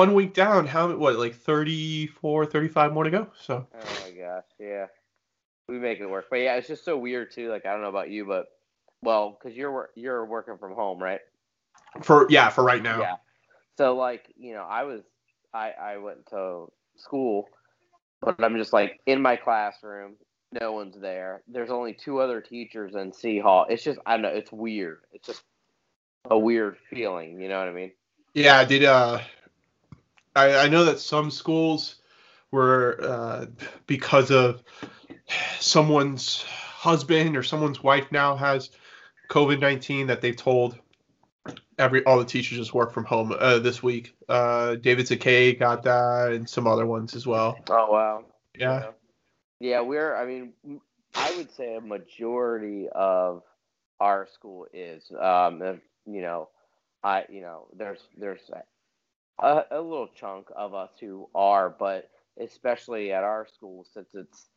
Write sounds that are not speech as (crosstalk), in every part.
one week down, how what like 34, 35 more to go. So. Oh my gosh, yeah, we make it work. But yeah, it's just so weird too. Like I don't know about you, but well, because you're you're working from home, right? For yeah, for right now. Yeah. So like you know, I was I I went to school, but I'm just like in my classroom. No one's there. There's only two other teachers in C Hall. It's just I don't know. It's weird. It's just a weird feeling. You know what I mean? Yeah, did uh, I I know that some schools were uh, because of someone's husband or someone's wife now has COVID nineteen that they've told every all the teachers just work from home uh, this week. Uh, David Zakay got that, and some other ones as well. Oh wow. Yeah. Yeah, yeah we're. I mean, I would say a majority of our school is. Um, you know, I you know there's there's a, a little chunk of us who are, but especially at our school since it's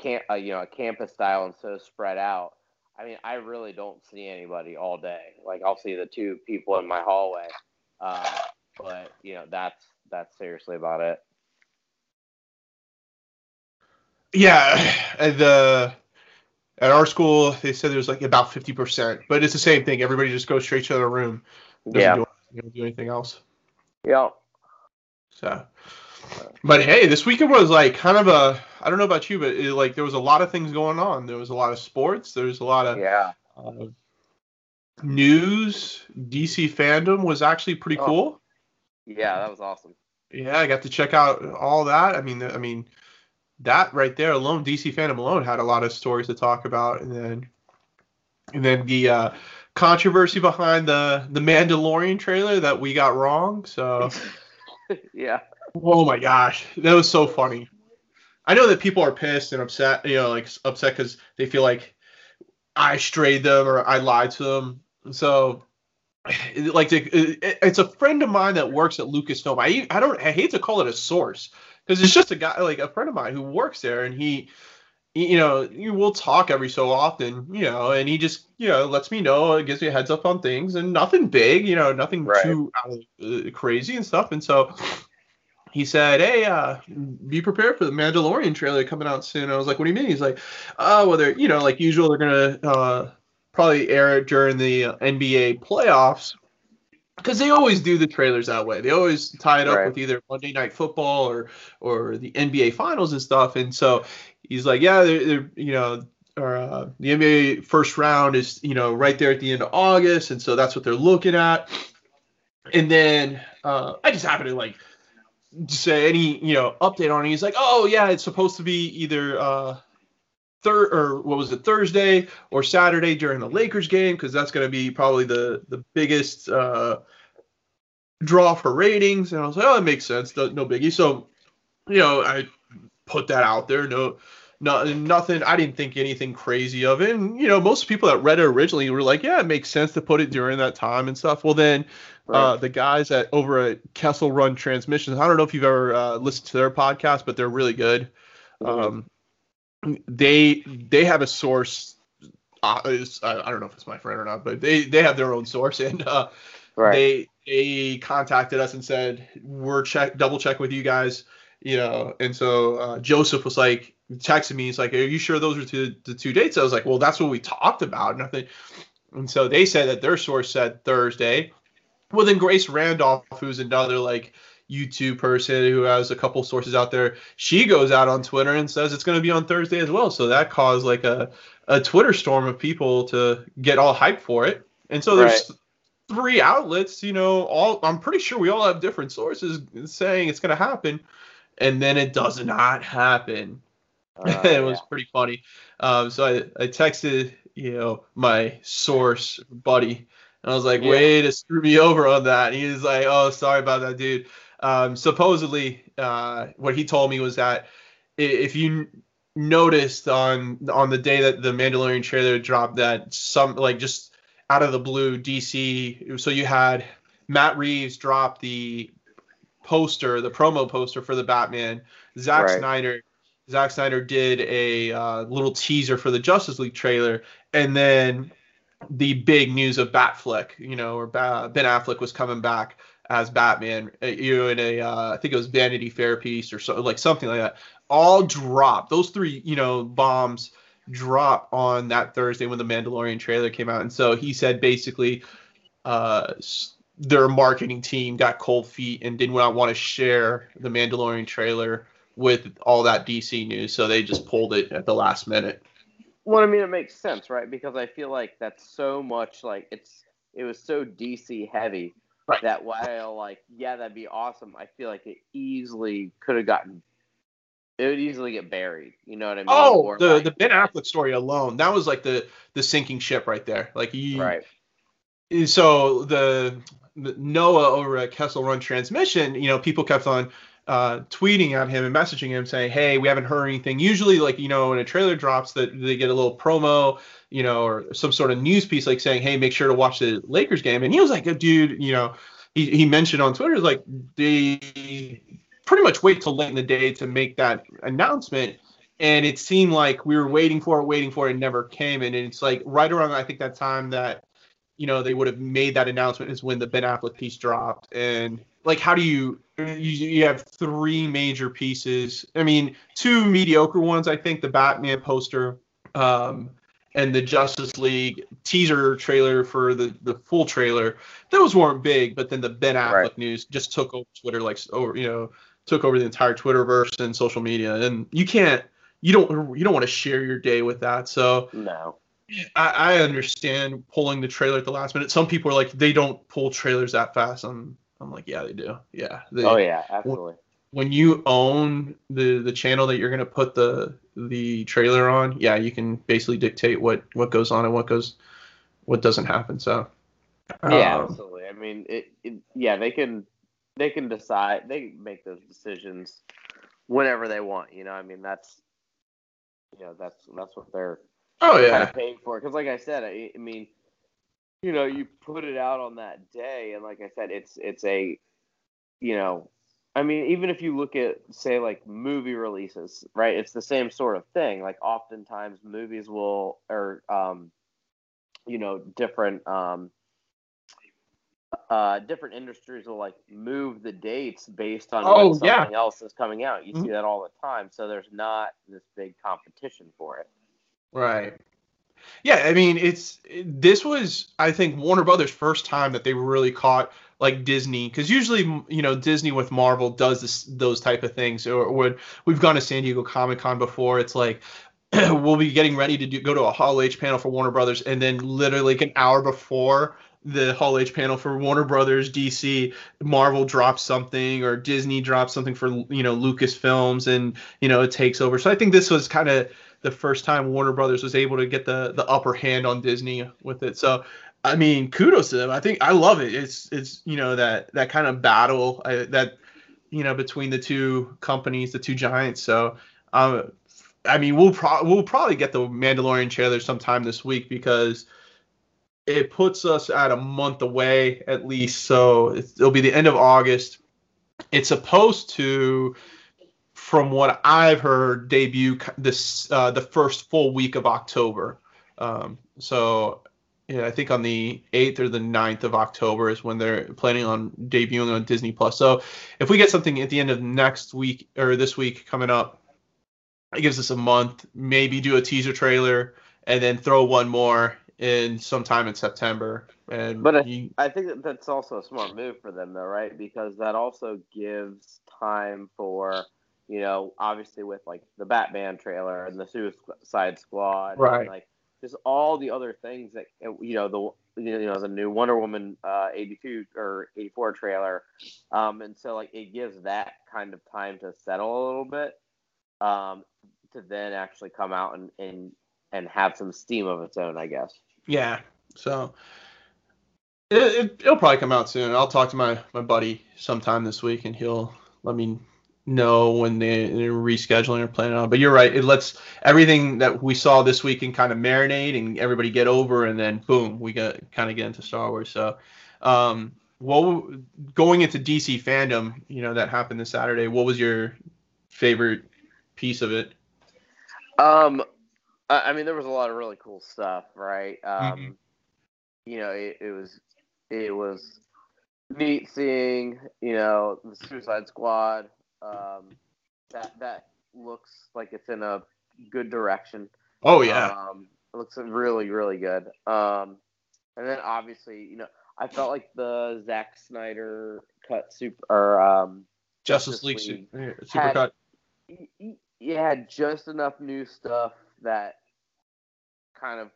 can't uh, you know a campus style and so spread out. I mean, I really don't see anybody all day. Like I'll see the two people in my hallway, uh, but you know that's that's seriously about it. Yeah, at the at our school they said there's like about fifty percent, but it's the same thing. Everybody just goes straight to their room. Doesn't Yeah. do, do anything else. Yeah. So, but hey, this weekend was like kind of a I don't know about you, but it, like there was a lot of things going on. There was a lot of sports. There was a lot of Yeah. uh, news. DC FanDome was actually pretty Oh. cool. Yeah, that was awesome. Yeah, I got to check out all that. I mean, I mean, that right there alone, DC FanDome alone had a lot of stories to talk about, and then, and then the uh, controversy behind the the Mandalorian trailer that we got wrong. So, (laughs) yeah. oh my gosh, that was so funny. I know that people are pissed and upset, you know, like upset because they feel like I strayed them or I lied to them. So, like, it's a friend of mine that works at Lucasfilm. I I don't I hate to call it a source because it's just a guy like a friend of mine who works there, and he, you know, you will talk every so often, you know, and he just you know lets me know, gives me a heads up on things, and nothing big, you know, nothing Right. too uh, crazy and stuff, and so he said, "Hey, uh, be prepared for the Mandalorian trailer coming out soon." I was like, "What do you mean?" He's like, "Oh, well, they're you know, like usual, they're gonna uh, probably air it during the uh, NBA playoffs because they always do the trailers that way. They always tie it up Right. with either Monday Night Football or or the NBA Finals and stuff." And so he's like, "Yeah, they're, they're you know." Or, uh, the NBA first round is you know right there at the end of August, and so that's what they're looking at. And then uh, I just happen to like say any you know update on it. He's like, oh yeah, it's supposed to be either uh third or what was it Thursday or Saturday during the Lakers game because that's going to be probably the the biggest uh draw for ratings. And I was like, oh, it makes sense, no, no biggie. So you know, I put that out there. No. No, nothing. I didn't think anything crazy of it. And you know, most people that read it originally were like, "Yeah, it makes sense to put it during that time and stuff." Well, then uh, the guys at over at Kessel Run Transmissions. I don't know if you've ever uh, listened to their podcast, but they're really good. Um, they they have a source. Uh, I don't know if it's my friend or not, but they they have their own source, (laughs) and uh, right. they they contacted us and said we're check double check with you guys, you know. And so uh, Joseph was like texting me. He's like, "Are you sure those are two, the two dates?" I was like, "Well, that's what we talked about." Nothing. And so they said that their source said Thursday. Well, then Grace Randolph, who's another like YouTube person who has a couple sources out there, she goes out on Twitter and says it's going to be on Thursday as well. So that caused like a, a Twitter storm of people to get all hyped for it. And so there's three outlets, you know, all I'm pretty sure we all have different sources saying it's going to happen, and then it does not happen. Uh, (laughs) it was yeah. pretty funny. Um, so I, I texted, you know, my source buddy, and I was like, Yeah. way to screw me over on that. And he was like, oh, sorry about that, dude. Um, supposedly, uh, what he told me was that if you noticed on on the day that the Mandalorian trailer dropped, that some like just out of the blue, DC. So you had Matt Reeves drop the poster, the promo poster for the Batman. Zack Right. Snyder Zack Snyder did a uh, little teaser for the Justice League trailer, and then the big news of Batfleck, you know, or ba- Ben Affleck was coming back as Batman, uh, you know, in a uh, I think it was Vanity Fair piece or so, like something like that. All dropped. Those three, you know, bombs drop on that Thursday when the Mandalorian trailer came out, and so he said basically, uh, their marketing team got cold feet and did not want to share the Mandalorian trailer with all that DC news, so they just pulled it at the last minute. Well, I mean, it makes sense, right? Because I feel like that's so much like it's it was so DC heavy right. that while like yeah, that'd be awesome. I feel like it easily could have gotten it would easily get buried. You know what I mean? Oh, or the like, the Ben Affleck story alone that was like the the sinking ship right there. Like he right. So the, the Noah over at Kessel Run Transmission, you know, people kept on uh, tweeting at him and messaging him saying, "Hey, we haven't heard anything." Usually, like you know, when a trailer drops, that they get a little promo, you know, or some sort of news piece, like saying, "Hey, make sure to watch the Lakers game." And he was like, "Dude, you know," he, he mentioned on Twitter, like they pretty much wait till late in the day to make that announcement. And it seemed like we were waiting for it, waiting for it, and never came. And it's like right around I think that time that you know they would have made that announcement is when the Ben Affleck piece dropped. And like how do you you, you have three major pieces. I mean two mediocre ones i think the batman poster um, and the justice league teaser trailer for the the full trailer. Those weren't big but then the ben affleck right. news just took over twitter like over you know took over the entire twitterverse and social media. And you can't you don't you don't want to share your day with that. So no. I, I understand pulling the trailer at the last minute. Some people are like they don't pull trailers that fast i'm I'm like, yeah, they do. Yeah. They, oh yeah, absolutely. When you own the the channel that you're gonna put the the trailer on, yeah, you can basically dictate what what goes on and what goes what doesn't happen. So. Yeah, um, absolutely. I mean, it, it, yeah, they can they can decide they make those decisions whenever they want. You know, I mean that's you know that's that's what they're oh yeah kind of paying for. Because like I said, I, I mean you know, you put it out on that day, and like I said, it's it's a, you know, I mean, even if you look at say like movie releases, right? It's the same sort of thing. Like oftentimes movies will or um, you know, different um uh, different industries will like move the dates based on oh, when something yeah. else is coming out. You mm-hmm. see that all the time. So there's not this big competition for it. Right. Yeah, I mean, it's this was I think Warner Brothers' first time that they really caught like Disney because usually you know Disney with Marvel does this those type of things or, when we've gone to San Diego Comic Con before it's like (clears throat) we'll be getting ready to do, go to a Hall H panel for Warner Brothers and then literally like an hour before the Hall H panel for Warner Brothers, DC, Marvel drops something or Disney drops something for you know Lucasfilms and you know it takes over. So I think this was kind of the first time Warner Brothers was able to get the the upper hand on Disney with it. So I mean, kudos to them. I think I love it. It's it's you know that that kind of battle uh, that you know between the two companies, the two giants. So um, I mean, we'll pro- we'll probably get the Mandalorian trailer sometime this week because it puts us at a month away at least. So it'll be the end of August. It's supposed to from what I've heard, debut this uh, the first full week of October. Um, so yeah, I think on the 8th or the 9th of October is when they're planning on debuting on Disney Plus. So if we get something at the end of next week or this week coming up, it gives us a month, maybe do a teaser trailer and then throw one more in sometime in September. And but I, you, I think that that's also a smart move for them, though, right? Because that also gives time for you know, obviously with like the Batman trailer and the Suicide Squad, right? And, like just all the other things that you know the you know the new Wonder Woman uh, 82 or 84 trailer, um, and so like it gives that kind of time to settle a little bit, um, to then actually come out and and and have some steam of its own, I guess. Yeah. So. It, it, will probably come out soon. I'll talk to my, my buddy sometime this week, and he'll let me know when they, they're rescheduling or planning on. But you're right. It lets everything that we saw this week and kind of marinate and everybody get over, and then boom, we get kind of get into Star Wars. So, um, what going into DC FanDome, you know, that happened this Saturday. What was your favorite piece of it? Um, I mean, there was a lot of really cool stuff, right? Um, mm-hmm. you know, it, it was it was neat seeing you know the Suicide Squad. Um, that that looks like it's in a good direction. Oh yeah. Um, it looks really really good. Um, and then obviously you know I felt like the Zack Snyder cut super or um, Justice, League, League Supercut. You had just enough new stuff that kind of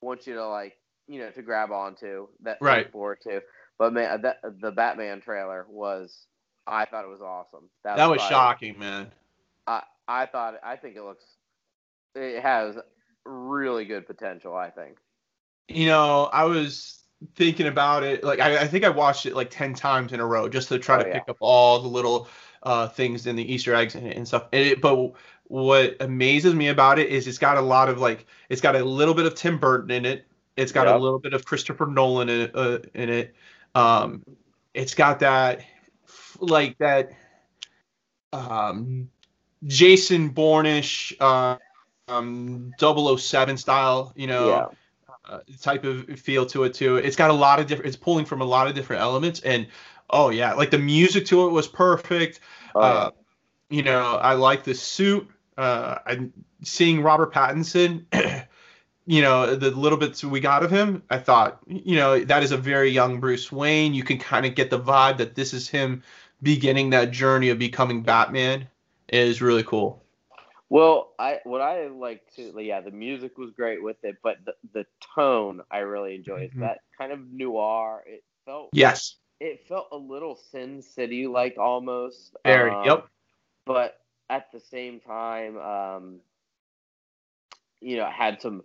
wants you to like you know to grab onto that right forward to. But man, that the Batman trailer was I thought it was awesome. That, that was, was shocking, man. I I thought I think it looks it has really good potential. I think. You know, I was thinking about it. Like I, I think I watched it like ten times in a row just to try oh, to yeah. pick up all the little uh, things in the Easter eggs and, and stuff. And it, but what amazes me about it is it's got a lot of like it's got a little bit of Tim Burton in it. It's got yep. a little bit of Christopher Nolan in it. Uh, in it. Um, it's got that like that um, Jason Bourne-ish uh, um, 007 style, you know, yeah. uh, type of feel to it too. It's got a lot of different. It's pulling from a lot of different elements, and oh yeah, like the music to it was perfect. Oh, yeah. uh, you know, I like the suit. Uh, I'm seeing Robert Pattinson. (clears throat) you know, the little bits we got of him, I thought, you know, that is a very young Bruce Wayne. You can kind of get the vibe that this is him beginning that journey of becoming Batman. Is really cool. Well, I what I like to yeah, the music was great with it, but the the tone I really enjoyed. Mm-hmm. That kind of noir. It felt yes. It felt a little Sin City like almost. Very um, yep. But at the same time, um, you know, had some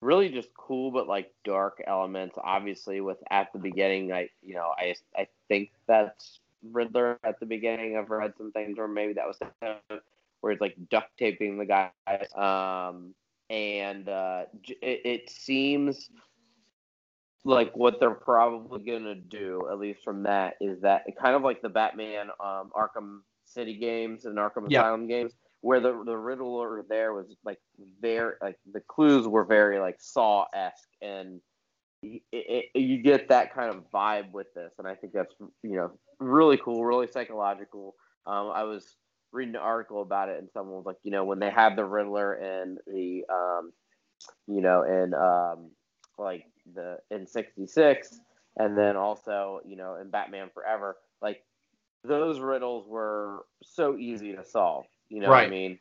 really just cool but like dark elements. Obviously, with at the beginning, I you know I I think that's Riddler at the beginning. I've read some things, or maybe that was where it's like duct taping the guys. Um, and uh, it, it seems like what they're probably gonna do, at least from that, is that kind of like the Batman um, Arkham City games and Arkham Asylum games, where the the Riddler there was like very like the clues were very like Saw esque, and it, it, you get that kind of vibe with this, and I think that's you know really cool, really psychological. Um, I was reading an article about it, and someone was like, you know, when they have the Riddler and the, um, you know, in um, like the in '66, and then also, you know, in Batman Forever, like those riddles were so easy to solve. You know right. what I mean?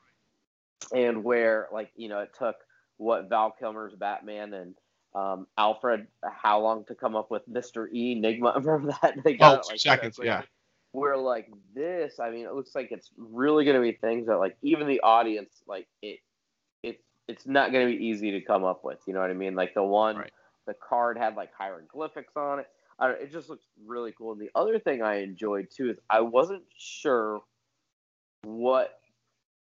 And where like you know it took what Val Kilmer's Batman and um, Alfred how long to come up with Mister E Enigma. (laughs) Remember that they got oh, like, seconds, yeah. We're like this, I mean, it looks like it's really going to be things that like even the audience like it, it it's not going to be easy to come up with. You know what I mean? Like the one, right. the card had like hieroglyphics on it. it just looks really cool. And the other thing I enjoyed too is I wasn't sure what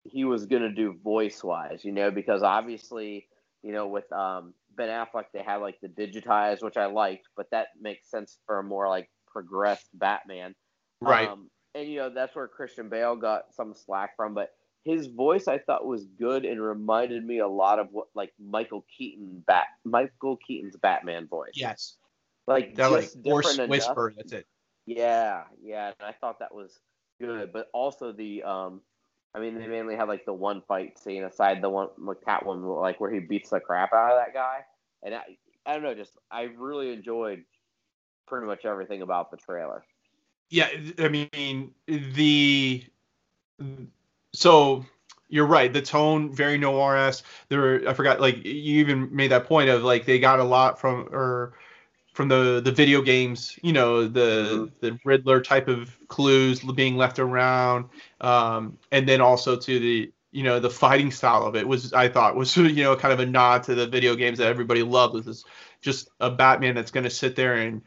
he was going to do voice wise, you know, because obviously, you know, with um, Ben Affleck, they had like the digitized, which I liked, but that makes sense for a more like progressed Batman. Right. Um, and, you know, that's where Christian Bale got some slack from, but his voice I thought was good and reminded me a lot of what like Michael Keaton bat Michael Keaton's Batman voice. Yes. Like that like hoarse whisper, that's it. Yeah, yeah. And I thought that was good. But also the um I mean, they mainly had like the one fight scene aside the one with Catwoman, like where he beats the crap out of that guy. And I, I don't know, just I really enjoyed pretty much everything about the trailer. Yeah, I mean the so you're right. The tone very noir esque. There, were, I forgot. Like you even made that point of like they got a lot from or from the the video games, you know, the mm-hmm. the Riddler type of clues being left around, um, and then also to the you know the fighting style of it was I thought was (laughs) you know kind of a nod to the video games that everybody loved. This is just a Batman that's going to sit there and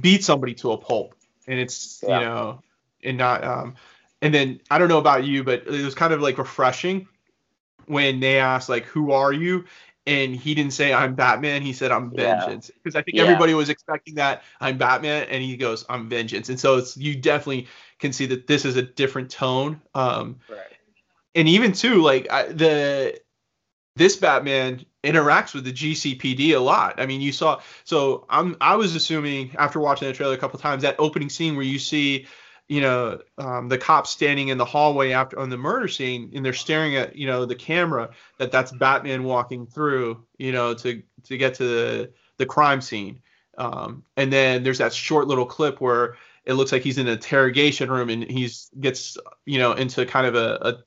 beat somebody to a pulp, and it's yeah. you know, and not um, and then I don't know about you, but it was kind of like refreshing when they asked like who are you and he didn't say I'm Batman. He said I'm Vengeance because yeah. I think yeah. everybody was expecting that I'm Batman, and he goes I'm Vengeance, and so it's you definitely can see that this is a different tone. Um, right. And even too like I, the this Batman interacts with the GCPD a lot. I mean, you saw. So I'm I was assuming after watching the trailer a couple times that opening scene where you see, you know, um, the cops standing in the hallway after on the murder scene and they're staring at you know the camera that that's Batman walking through, you know, to to get to the the crime scene. Um, and then there's that short little clip where it looks like he's in an interrogation room and he's gets you know into kind of a, a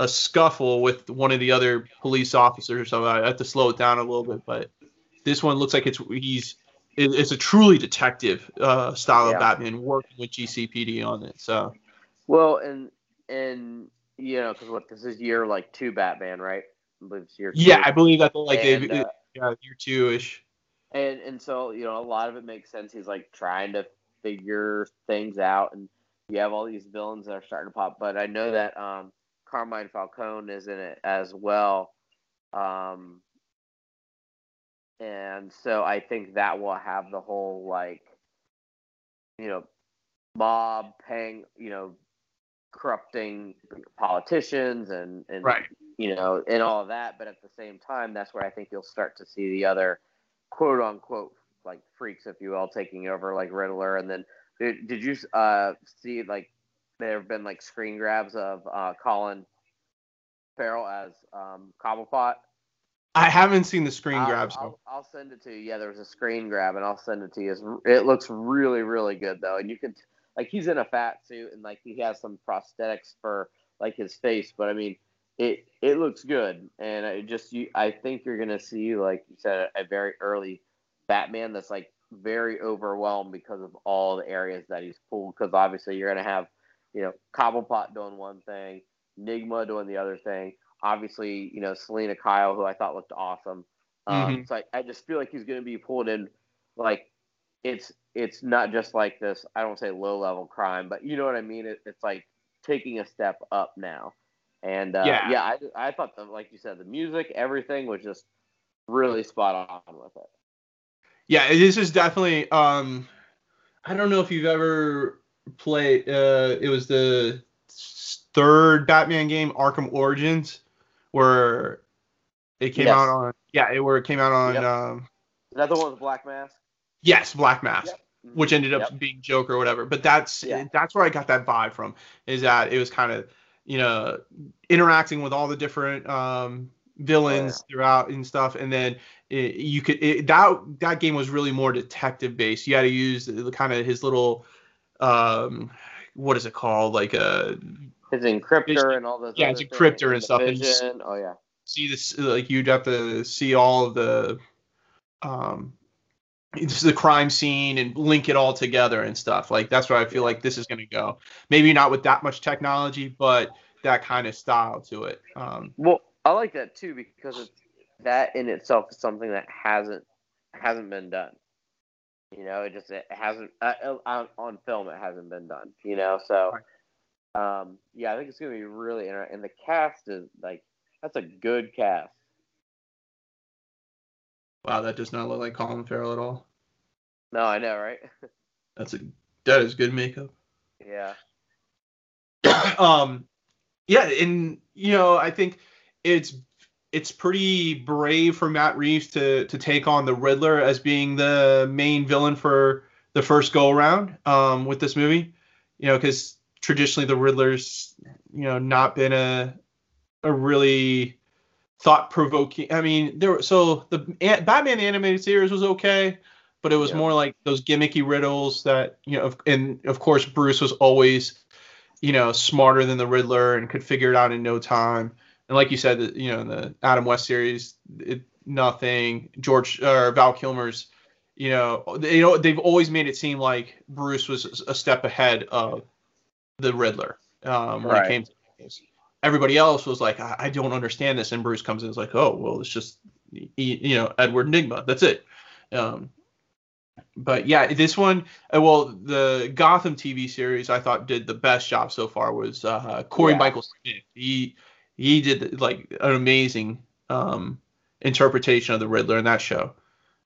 a scuffle with one of the other police officers so. I have to slow it down a little bit, but this one looks like it's he's it's a truly detective uh, style yeah. of Batman working with GCPD on it. So, well, and and you know, because what this is year like two Batman, right? I year two. Yeah, I believe that's like and, they uh, yeah year two ish. And and so you know a lot of it makes sense. He's like trying to figure things out, and you have all these villains that are starting to pop. But I know that um, Carmine Falcone is in it as well. Um, and so I think that will have the whole like, you know, mob paying, you know, corrupting politicians and and right. you know and all of that. But at the same time, that's where I think you'll start to see the other quote unquote like freaks, if you will, taking over like Riddler. And then did, did you uh, see like there have been like screen grabs of uh, Colin Farrell as um, Cobblepot? I haven't seen the screen grabs. I'll, I'll, send it to you. Yeah, there was a screen grab, and I'll send it to you. It looks really, really good though, and you can like he's in a fat suit and like he has some prosthetics for like his face, but I mean it it looks good, and I just you, I think you're gonna see like you said a, a very early Batman that's like very overwhelmed because of all the areas that he's pulled. Because obviously you're gonna have, you know, Cobblepot doing one thing, Nygma doing the other thing. Obviously, you know, Selina Kyle, who I thought looked awesome. Um, mm-hmm. So I, I just feel like he's gonna be pulled in, like it's it's not just like this. I don't say low level crime, but you know what I mean. It, it's like taking a step up now. And uh, yeah, yeah I, I thought the like you said, the music, everything was just really spot on with it yeah, this is definitely. Um, I don't know if you've ever played. Uh, it was the third Batman game, Arkham Origins, where it came yes. out on. Yeah, it, where it came out on. Yep. Um, the one was Black Mask? Yes, Black Mask. Yep. Which ended up yep. being Joker or whatever, but that's yeah. that's where I got that vibe from. Is that it was kind of you know interacting with all the different um, villains oh, yeah. throughout and stuff, and then it, you could it, that that game was really more detective based. You had to use the kind of his little um what is it called? Like a uh, his encryptor and all those yeah his encryptor and, and stuff and oh yeah. see this like you'd have to see all of the um it's the crime scene and link it all together and stuff. Like that's where i feel like this is going to go. Maybe not with that much technology but that kind of style to it um. Well i like that too because it's that in itself is something that hasn't hasn't been done. You know, it just it hasn't uh, uh, on, on film. It hasn't been done. You know, so um, yeah, I think it's gonna be really interesting. And the cast is like that's a good cast. Wow, that does not look like Colin Farrell at all. No, I know, right? (laughs) that's a that is good makeup. Yeah. (coughs) um, yeah, and you know, I think it's it's pretty brave for Matt Reeves to to take on the Riddler as being the main villain for the first go around um, with this movie. You know, because traditionally the Riddler's you know not been a a really thought provoking. I mean, there were, so the Batman the animated series was okay, but it was yeah. more like those gimmicky riddles that you know, and of course Bruce was always you know smarter than the Riddler and could figure it out in no time and like you said, you know, in the Adam West series, it, nothing. George or Val Kilmer's, you know, they, you know, they've always made it seem like Bruce was a step ahead of the Riddler um, when right. it came to this. Everybody else was like, I, I don't understand this, and Bruce comes in and is like, oh, well, it's just, you know, Edward Nygma. That's it. Um, but yeah, this one, uh, well, the Gotham TV series I thought did the best job so far was uh, Cory yeah. Michael Smith. He he did like an amazing um, interpretation of the Riddler in that show.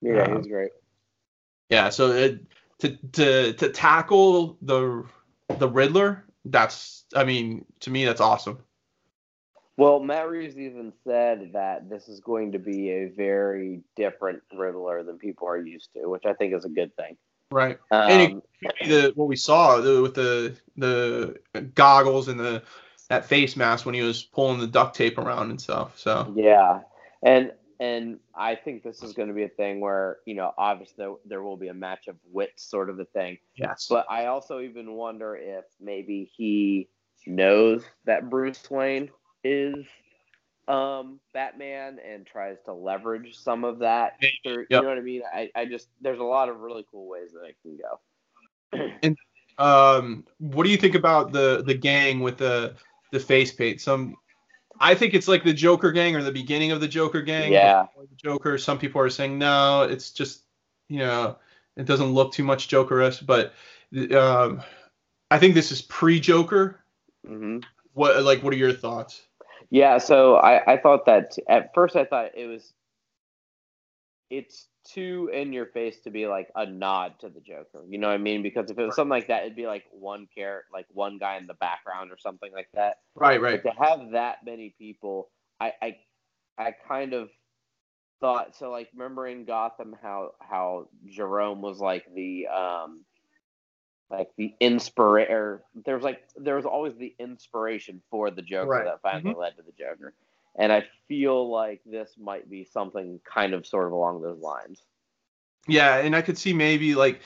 Yeah, um, he was great. Yeah, so it, to to to tackle the the Riddler, that's I mean to me that's awesome. Well, Matt Reeves even said that this is going to be a very different Riddler than people are used to, which I think is a good thing. Right. Um, and it, the, what we saw the, with the the goggles and the that face mask when he was pulling the duct tape around and stuff. So yeah, and and I think this is going to be a thing where you know obviously there, there will be a match of wits sort of a thing. yes. But I also even wonder if maybe he knows that Bruce Wayne is um, Batman and tries to leverage some of that. Through- yep. You know what I mean? I, I just there's a lot of really cool ways that it can go. And um, what do you think about the the gang with the the face paint? Some, I think it's like the Joker gang or the beginning of the Joker gang. Yeah. The Joker. Some people are saying no, it's just you know it doesn't look too much Joker-esque, but um, I think this is pre-Joker. hmm What like what are your thoughts? Yeah, so I, I thought that at first I thought it was it's too in your face to be like a nod to the Joker. You know what I mean? Because if it was something like that, it'd be like one character, like one guy in the background or something like that. Right, right. But to have that many people, I I, I kind of thought so. Like remember in Gotham how how Jerome was like the um like the inspirator. There was like there was always the inspiration for the Joker Right. that finally led to the Joker. And I feel like this might be something kind of sort of along those lines. Yeah, and I could see maybe like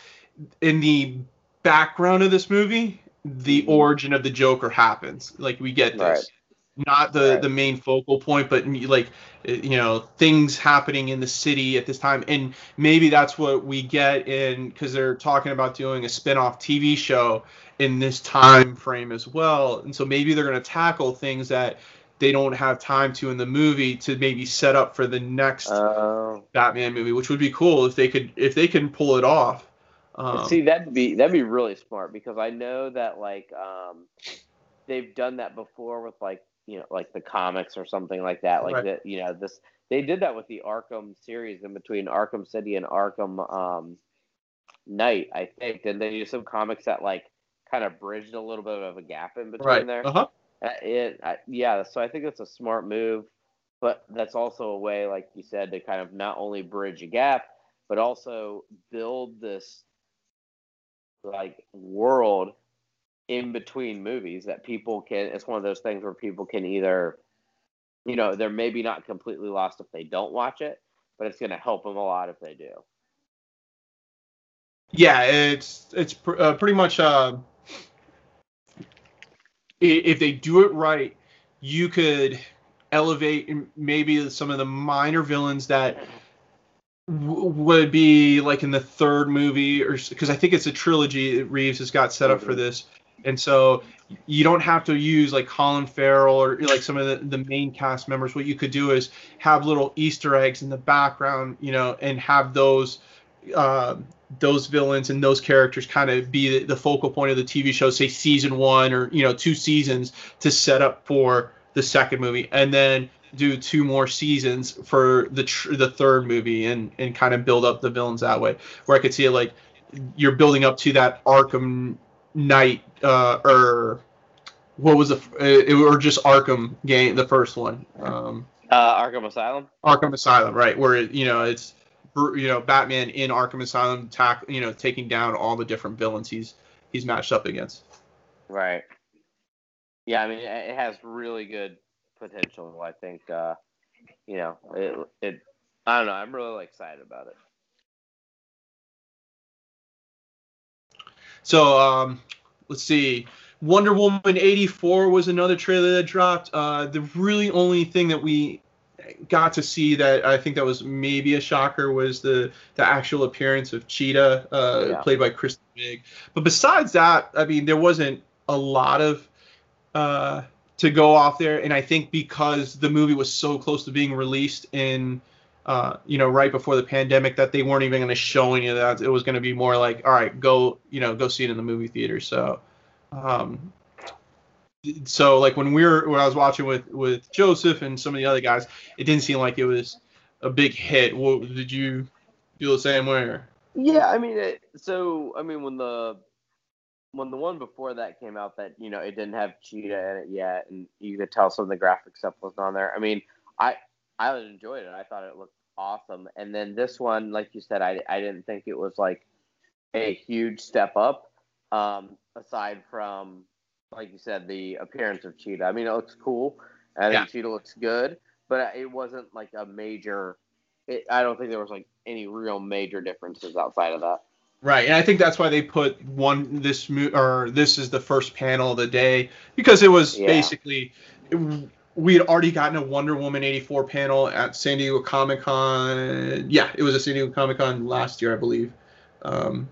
in the background of this movie, the Mhm. origin of the Joker happens. Like we get this, Right. not the Right. the main focal point, but like you know things happening in the city at this time, and maybe that's what we get in because they're talking about doing a spin-off TV show in this time frame as well, and so maybe they're going to tackle things that they don't have time to in the movie to maybe set up for the next Oh. Batman movie, which would be cool if they could if they can pull it off. Um, See, that'd be that'd be really smart because I know that like um, they've done that before with like you know like the comics or something like that. Like Right. that, you know, this they did that with the Arkham series in between Arkham City and Arkham um, Knight, I think. And they used some comics that like kind of bridged a little bit of a gap in between right. there. Uh-huh. Uh, It, I, yeah, so I think it's a smart move, but that's also a way, like you said, to kind of not only bridge a gap, but also build this like world in between movies that people can. It's one of those things where people can either, you know, they're maybe not completely lost if they don't watch it, but it's going to help them a lot if they do. Yeah, it's it's pr- uh, pretty much uh, if they do it right, you could elevate maybe some of the minor villains that w- would be like in the third movie or because I think it's a trilogy Reeves has got set up for Mhm. this. And so you don't have to use like Colin Farrell or like some of the, the main cast members. What you could do is have little Easter eggs in the background, you know, and have those uh, those villains and those characters kind of be the, focal point of the TV show, say season one or you know two seasons to set up for the second movie, and then do two more seasons for the tr- the third movie and and kind of build up the villains that way. Where I could see it like you're building up to that Arkham Knight uh, or what was the f- it, or just Arkham game, the first one. Um, Uh, Arkham Asylum. Arkham Asylum, right? Where you know it's you know Batman in Arkham Asylum, tack you know taking down all the different villains he's he's matched up against. Right. Yeah, I mean, it it has really good potential. I think, uh, you know, it, it. I don't know. I'm really excited about it. So um, let's see. Wonder Woman 84 was another trailer that dropped. Uh, the really only thing that we got to see that I think that was maybe a shocker was the the actual appearance of Cheetah, uh, Yeah. played by Kristen Wiig. But besides that, I mean, there wasn't a lot of uh, to go off there. And I think because the movie was so close to being released in, uh, you know, right before the pandemic, that they weren't even going to show any of that. It was going to be more like, all right, go, you know, go see it in the movie theater. So, um, so like when we were when I was watching with with Joseph and some of the other guys, it didn't seem like it was a big hit. What, did you feel the same way? Or? Yeah, I mean, it, so I mean, when the when the one before that came out that you know it didn't have cheetah in it yet, and you could tell some of the graphic stuff wasn't on there. I mean, I I enjoyed it. I thought it looked awesome. And then this one, like you said, I I didn't think it was like a huge step up. Um, aside from like you said, the appearance of cheetah. I mean, it looks cool. I think Yeah. cheetah looks good, but it wasn't like a major. It, I don't think there was like any real major differences outside of that. Right, and I think that's why they put one this mo- or this is the first panel of the day because it was Yeah. basically it- we had already gotten a Wonder Woman 84 panel at San Diego Comic Con. Yeah, it was a San Diego Comic Con last year, I believe. Um,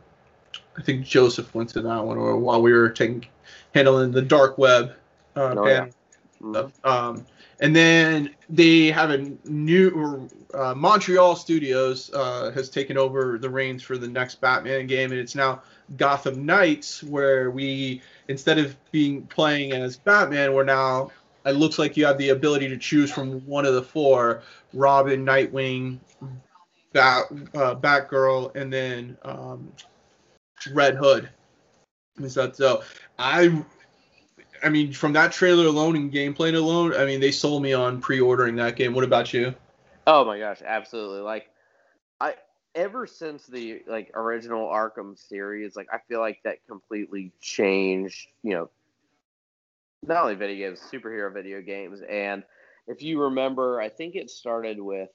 I think Joseph went to that one, or while we were taking handling the dark web uh, Oh, yeah. Mhm. Um, and then they have a new uh, Montreal Studios uh, has taken over the reins for the next Batman game, and it's now Gotham Knights, where we instead of being playing as Batman, we're now it looks like you have the ability to choose from one of the four: Robin, Nightwing, Bat, uh, Batgirl, and then um, Red Hood. Is that so? I I mean, from that trailer alone and gameplay alone, I mean, they sold me on pre-ordering that game. What about you? Oh my gosh, absolutely. Like I ever since the like original Arkham series, like I feel like that completely changed, you know, not only video games, superhero video games. And if you remember, I think it started with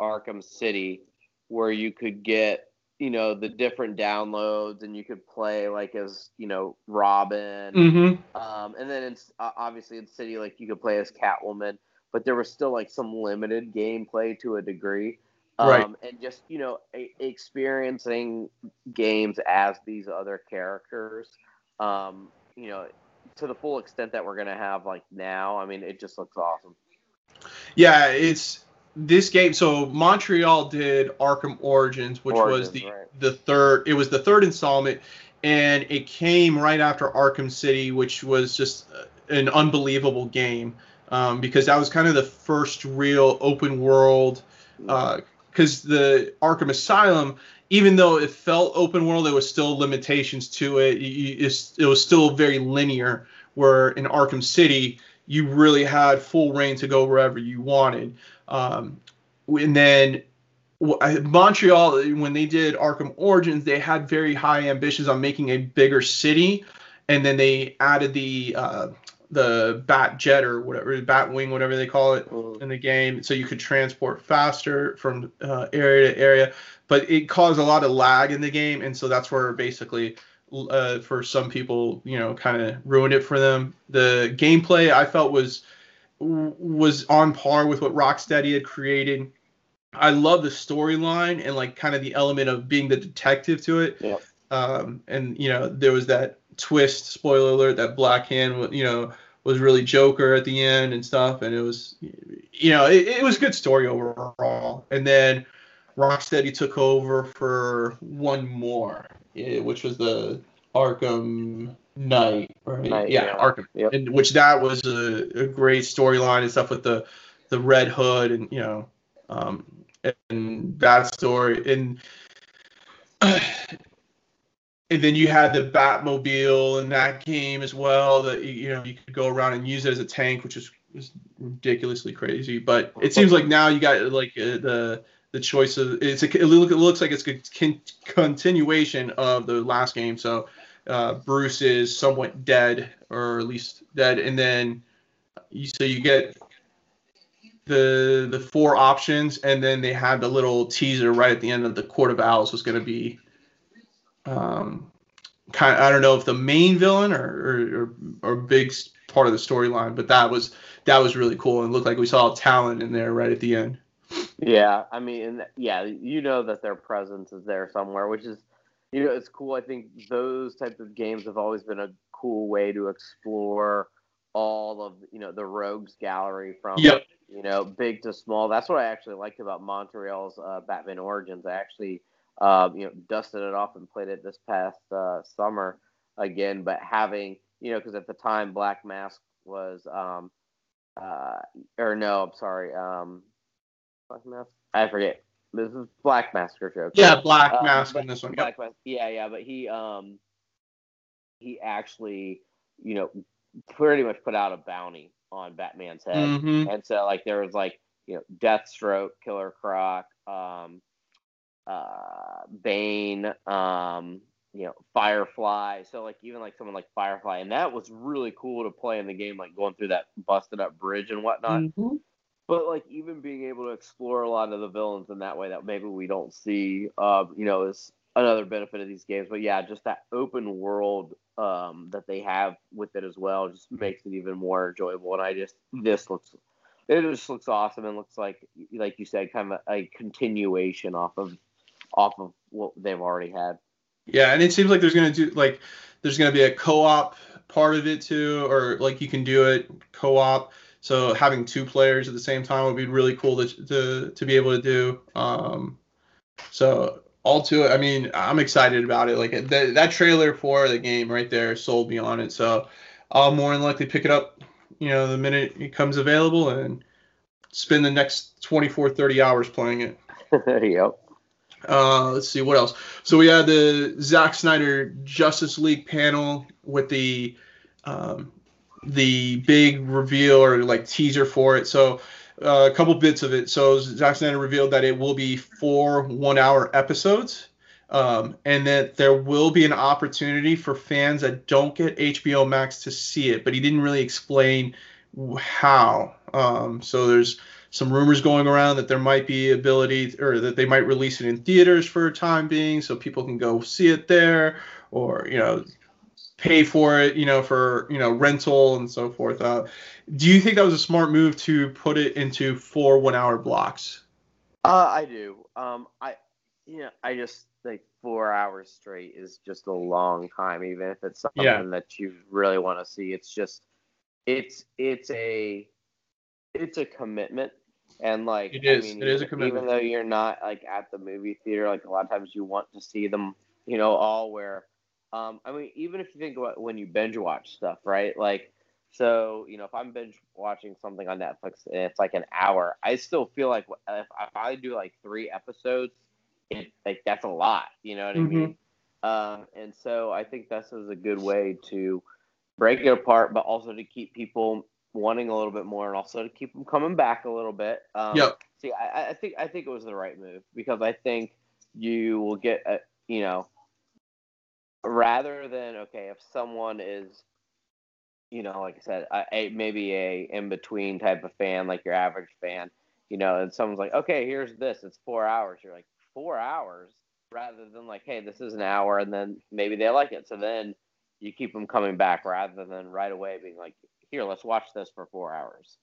Arkham City where you could get, you know, the different downloads and you could play like as, you know, Robin. Mm-hmm. Um, and then it's uh, obviously in City, like you could play as Catwoman, but there was still like some limited gameplay to a degree. Um, Right. And just you know, a- experiencing games as these other characters, um, you know, to the full extent that we're gonna have like now. I mean, it just looks awesome. Yeah, it's this game. So Montreal did Arkham Origins, which was the right. the third. It was the third installment, and it came right after Arkham City, which was just uh, an unbelievable game um, because that was kind of the first real open world. Because the Arkham Asylum, even though it felt open world, there was still limitations to it. You- it was still very linear. Where in Arkham City, you really had full rein to go wherever you wanted. Um, and then Montreal, when they did Arkham Origins, they had very high ambitions on making a bigger city, and then they added the uh, the Bat Jet or whatever, Bat Wing, whatever they call it Mhm. in the game, so you could transport faster from uh, area to area. But it caused a lot of lag in the game, and so that's where basically, uh, for some people, you know, kind of ruined it for them. The gameplay I felt was was on par with what Rocksteady had created. I love the storyline and like kind of the element of being the detective to it. Yep. Um, and you know, there was that twist. Spoiler alert: that Black Hand, you know, was really Joker at the end and stuff. And it was, you know, it, it was a good story overall. And then Rocksteady took over for one more, eh, which was the Arkham Knight, right? Knight, yeah, yeah. Arkham, Yep. and which that was a, a great storyline and stuff with the the Red Hood and you know, um, and that story and. (sighs) And then you had the Batmobile in that game as well. That you- know you could go around and use it as a tank, which is, is ridiculously crazy. But it seems like now you got like uh, the the choice of it's a, it look- it looks like it's a con- continuation of the last game. So uh, Bruce is somewhat dead, or at least dead, and then you so you get the the four options, and then they had the little teaser right at the end of the Court of Owls was going to be um, kind of, I don't know if the main villain or or, or, big part of the storyline, but that was that was really cool and looked like we saw Talon in there right at the end. Yeah, I mean, yeah, you know that their presence is there somewhere, which is, you know, it's cool. I think those types of games have always been a cool way to explore all of, you know, the rogues gallery from, Yep. you know, big to small. That's what I actually liked about Montreal's uh, Batman Origins. I actually, uh, you know, dusted it off and played it this past uh, summer again. But having, you know, because at the time Black Mask was, um, uh, or no, I'm sorry, um, Black Mask. I forget. This is Black Masker joke. Yeah, Black Uh, Mask in this one. Yep. Black Mask. Yeah, yeah, but he, um, he actually, you know, pretty much put out a bounty on Batman's head, Mhm. and so like there was like you know Deathstroke, Killer Croc, um, uh, Bane, um, you know Firefly. So like even like someone like Firefly, and that was really cool to play in the game, like going through that busted up bridge and whatnot. Mhm. But like even being able to explore a lot of the villains in that way that maybe we don't see, uh, you know, is another benefit of these games. But yeah, just that open world um, that they have with it as well just makes it even more enjoyable. And I just this looks, it just looks awesome and looks like, like you said, kind of a, a continuation off of off of what they've already had. Yeah, and it seems like there's gonna do like there's gonna be a co-op part of it too, or like you can do it co-op. So having two players at the same time would be really cool to to, to be able to do. Um, so all to it. I mean, I'm excited about it. Like that that trailer for the game right there sold me on it. So I'll more than likely pick it up, you know, the minute it comes available and spend the next 24, 30 hours playing it. (laughs) yep. Uh, let's see what else. So we had the Zack Snyder Justice League panel with the um, the big reveal or like teaser for it. So uh, a couple bits of it. So Zack Snyder revealed that it will be four one-hour episodes, um, and that there will be an opportunity for fans that don't get HBO Max to see it. But he didn't really explain how. Um, so there's some rumors going around that there might be ability or that they might release it in theaters for a time being so people can go see it there or you know pay for it you know for you know rental and so forth uh, do you think that was a smart move to put it into four one hour blocks Uh, I do. Um, I, you know, I just like four hours straight is just a long time, even if it's something Yeah. that you really want to see. It's just, it's it's a, it's a commitment, and like It is. I mean, It is a commitment. Even though you're not like at the movie theater, like a lot of times you want to see them, you know, all where, um, I mean, even if you think about when you binge watch stuff, right? Like, so you know, if I'm binge watching something on Netflix and it's like an hour, I still feel like if, if I do like three episodes, it like that's a lot. You know what Mhm. I mean? Um, and so I think this is a good way to break it apart, but also to keep people wanting a little bit more, and also to keep them coming back a little bit. Um, Yep. See, I, I think I think it was the right move because I think you will get a, you know rather than okay if someone is you know like i said a, a maybe a in between type of fan like your average fan you know and someone's like okay here's this it's four hours you're like four hours rather than like hey this is an hour and then maybe they like it so then you keep them coming back rather than right away being like here let's watch this for four hours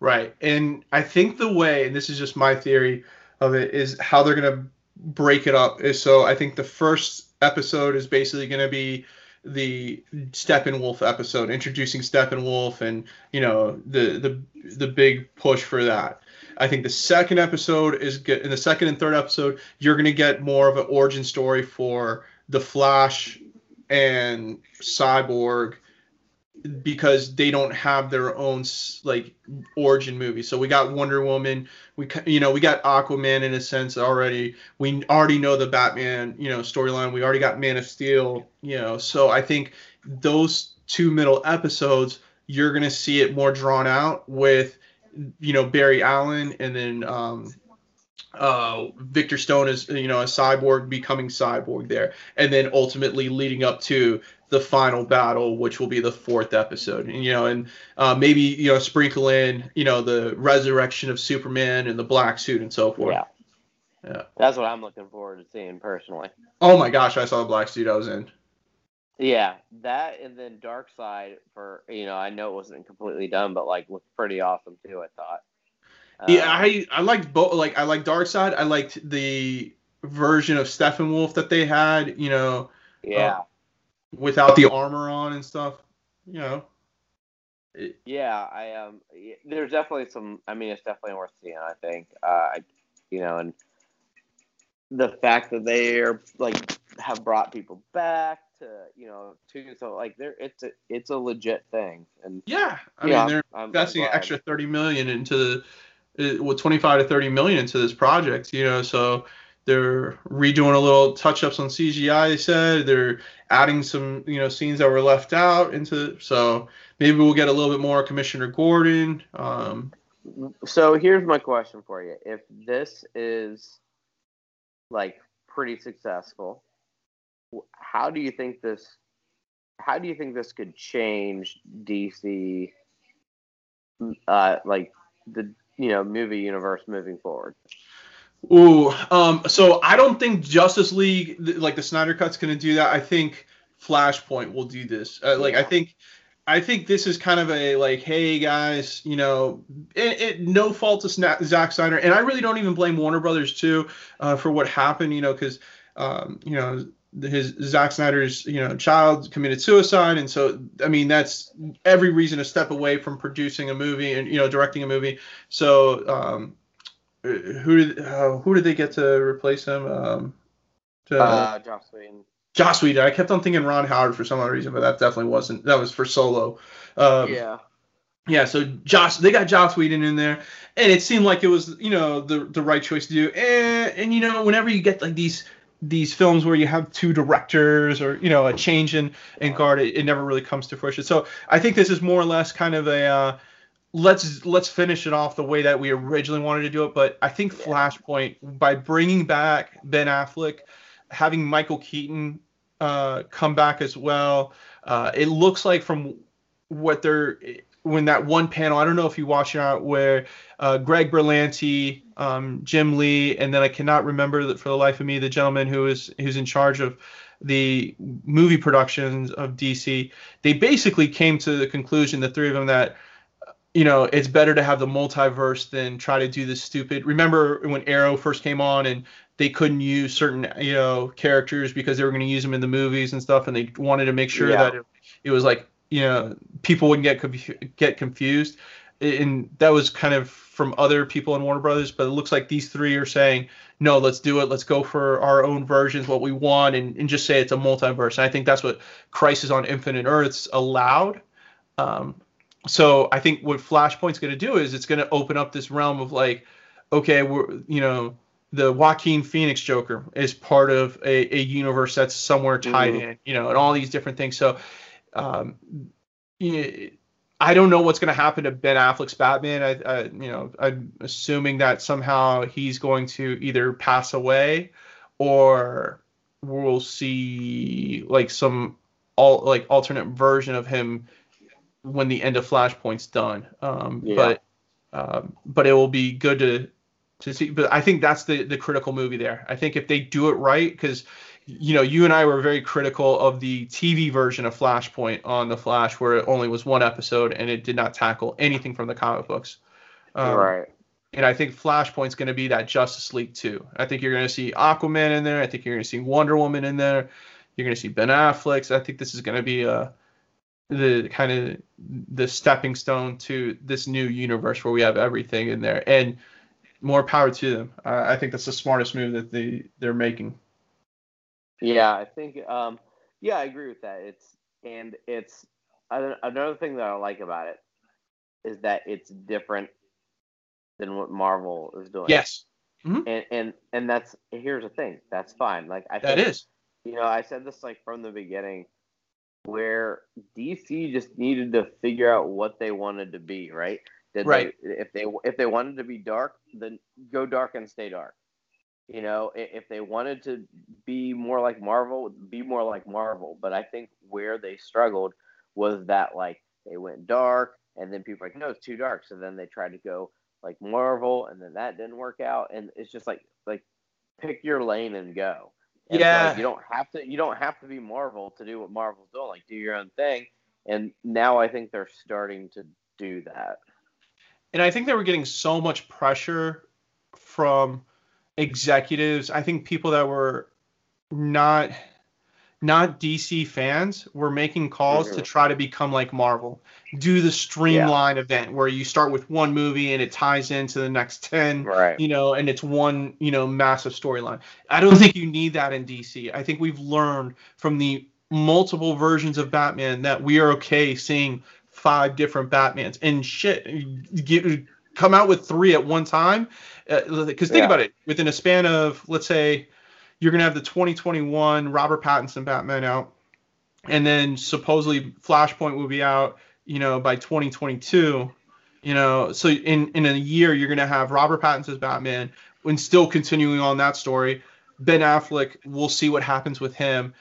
Right. And I think the way, and this is just my theory of it, is how they're going to break it up. Is so I think the first episode is basically going to be the Steppenwolf episode, introducing Steppenwolf and, you know, the the the big push for that. I think the second episode is good. In the second and third episode, you're going to get more of an origin story for the Flash and Cyborg because they don't have their own like origin movie. So we got Wonder Woman, we you know we got Aquaman in a sense already. We already know the Batman you know storyline. We already got Man of Steel. You know, so I think those two middle episodes you're gonna see it more drawn out with you know Barry Allen and then um, uh, Victor Stone is you know a cyborg becoming cyborg there, and then ultimately leading up to the final battle, which will be the fourth episode. And you know, and uh, maybe you know sprinkle in you know the resurrection of Superman and the black suit and so forth. yeah Yeah. that's what i'm looking forward to seeing personally Oh my gosh, I saw the black suit I was in. Yeah, that and then Darkseid for you know I know it wasn't completely done, but like looked pretty awesome too. I thought. Yeah, Um, I I liked both. Like I like Darkseid. I liked the version of Steppenwolf that they had. You know, yeah, without the armor on and stuff. You know. yeah. I um, there's definitely some. I mean, it's definitely worth seeing. I think. Uh, you know, and the fact that they are like have brought people back to you know to so like they're it's a it's a legit thing and Yeah, I yeah, mean they're I'm- I'm investing an extra 30 million into the uh, well 25 to 30 million into this project you know so they're redoing a little touch ups on CGI. They said they're adding some you know scenes that were left out into so maybe we'll get a little bit more Commissioner Gordon. Um, so here's my question for you: If this is like pretty successful, how do you think this? How do you think this could change DC? Uh, like the you know movie universe moving forward. Ooh, um, so I don't think Justice League, like the Snyder Cut's, going to do that. I think Flashpoint will do this. Uh, like, yeah. I think, I think this is kind of a like, hey guys, you know, it, it no fault to Sna- Zack Snyder, and I really don't even blame Warner Brothers too uh, for what happened, you know, because, um, you know, his Zack Snyder's you know child committed suicide, and so I mean that's every reason to step away from producing a movie and you know directing a movie. So um, who did uh, who did they get to replace him? Um, to, uh, Joss Whedon. Joss Whedon. I kept on thinking Ron Howard for some other reason, but that definitely wasn't. That was for Solo. Um, yeah. Yeah, so Josh, they got Joss Whedon in there, and it seemed like it was, you know, the the right choice to do. And and you know, whenever you get like these these films where you have two directors or you know a change in in guard, it, it never really comes to fruition. So I think this is more or less kind of a uh, let's let's finish it off the way that we originally wanted to do it. But I think Flashpoint by bringing back Ben Affleck, having Michael Keaton uh, come back as well, uh, it looks like from what they're when that one panel, I don't know if you watched it where uh, Greg Berlanti, um, Jim Lee, and then I cannot remember for the life of me the gentleman who is who's in charge of the movie productions of DC. They basically came to the conclusion, the three of them, that you know it's better to have the multiverse than try to do this stupid. Remember when Arrow first came on and they couldn't use certain you know characters because they were going to use them in the movies and stuff, and they wanted to make sure yeah. that it, it was like you know people wouldn't get get confused and that was kind of from other people in Warner Brothers, but it looks like these three are saying, no, let's do it. Let's go for our own versions, what we want, and, and just say it's a multiverse. And I think that's what Crisis on Infinite Earths allowed. Um, so I think what Flashpoint's going to do is it's going to open up this realm of like, okay, we're you know the Joaquin Phoenix Joker is part of a, a universe that's somewhere tied mm-hmm. in, you know, and all these different things. So um, I don't know what's going to happen to Ben Affleck's Batman. I, I, you know, I'm assuming that somehow he's going to either pass away, or we'll see like some all like alternate version of him when the end of Flashpoint's done. Um, yeah. But um, but it will be good to to see. But I think that's the the critical movie there. I think if they do it right, because you know, you and I were very critical of the TV version of Flashpoint on the Flash, where it only was one episode and it did not tackle anything from the comic books. Um, right. And I think Flashpoint's going to be that Justice League too. I think you're going to see Aquaman in there. I think you're going to see Wonder Woman in there. You're going to see Ben Affleck. I think this is going to be uh, the kind of the stepping stone to this new universe where we have everything in there. And more power to them. Uh, I think that's the smartest move that they they're making. Yeah, I think. Um, yeah, I agree with that. It's and it's another thing that I like about it is that it's different than what Marvel is doing. Yes. Mm-hmm. And and and that's here's the thing. That's fine. Like I that think, is. You know, I said this like from the beginning, where DC just needed to figure out what they wanted to be. Right. Did right. They, if they if they wanted to be dark, then go dark and stay dark. You know, if they wanted to be more like Marvel, be more like Marvel. But I think where they struggled was that like they went dark, and then people were like, no, it's too dark. So then they tried to go like Marvel, and then that didn't work out. And it's just like like pick your lane and go. And yeah, like, you don't have to you don't have to be Marvel to do what Marvel's doing. Like do your own thing. And now I think they're starting to do that. And I think they were getting so much pressure from executives, I think people that were not not DC fans were making calls mm-hmm. to try to become like Marvel. Do the streamline yeah. event where you start with one movie and it ties into the next 10, right. you know, and it's one, you know, massive storyline. I don't think you need that in DC. I think we've learned from the multiple versions of Batman that we are okay seeing five different Batmans. And shit, come out with three at one time. Because uh, think Yeah. about it, within a span of let's say you're gonna have the 2021 Robert Pattinson Batman out, and then supposedly Flashpoint will be out, you know, by 2022. You know, so in in a year you're gonna have Robert Pattinson's Batman, and still continuing on that story. Ben Affleck, we'll see what happens with him,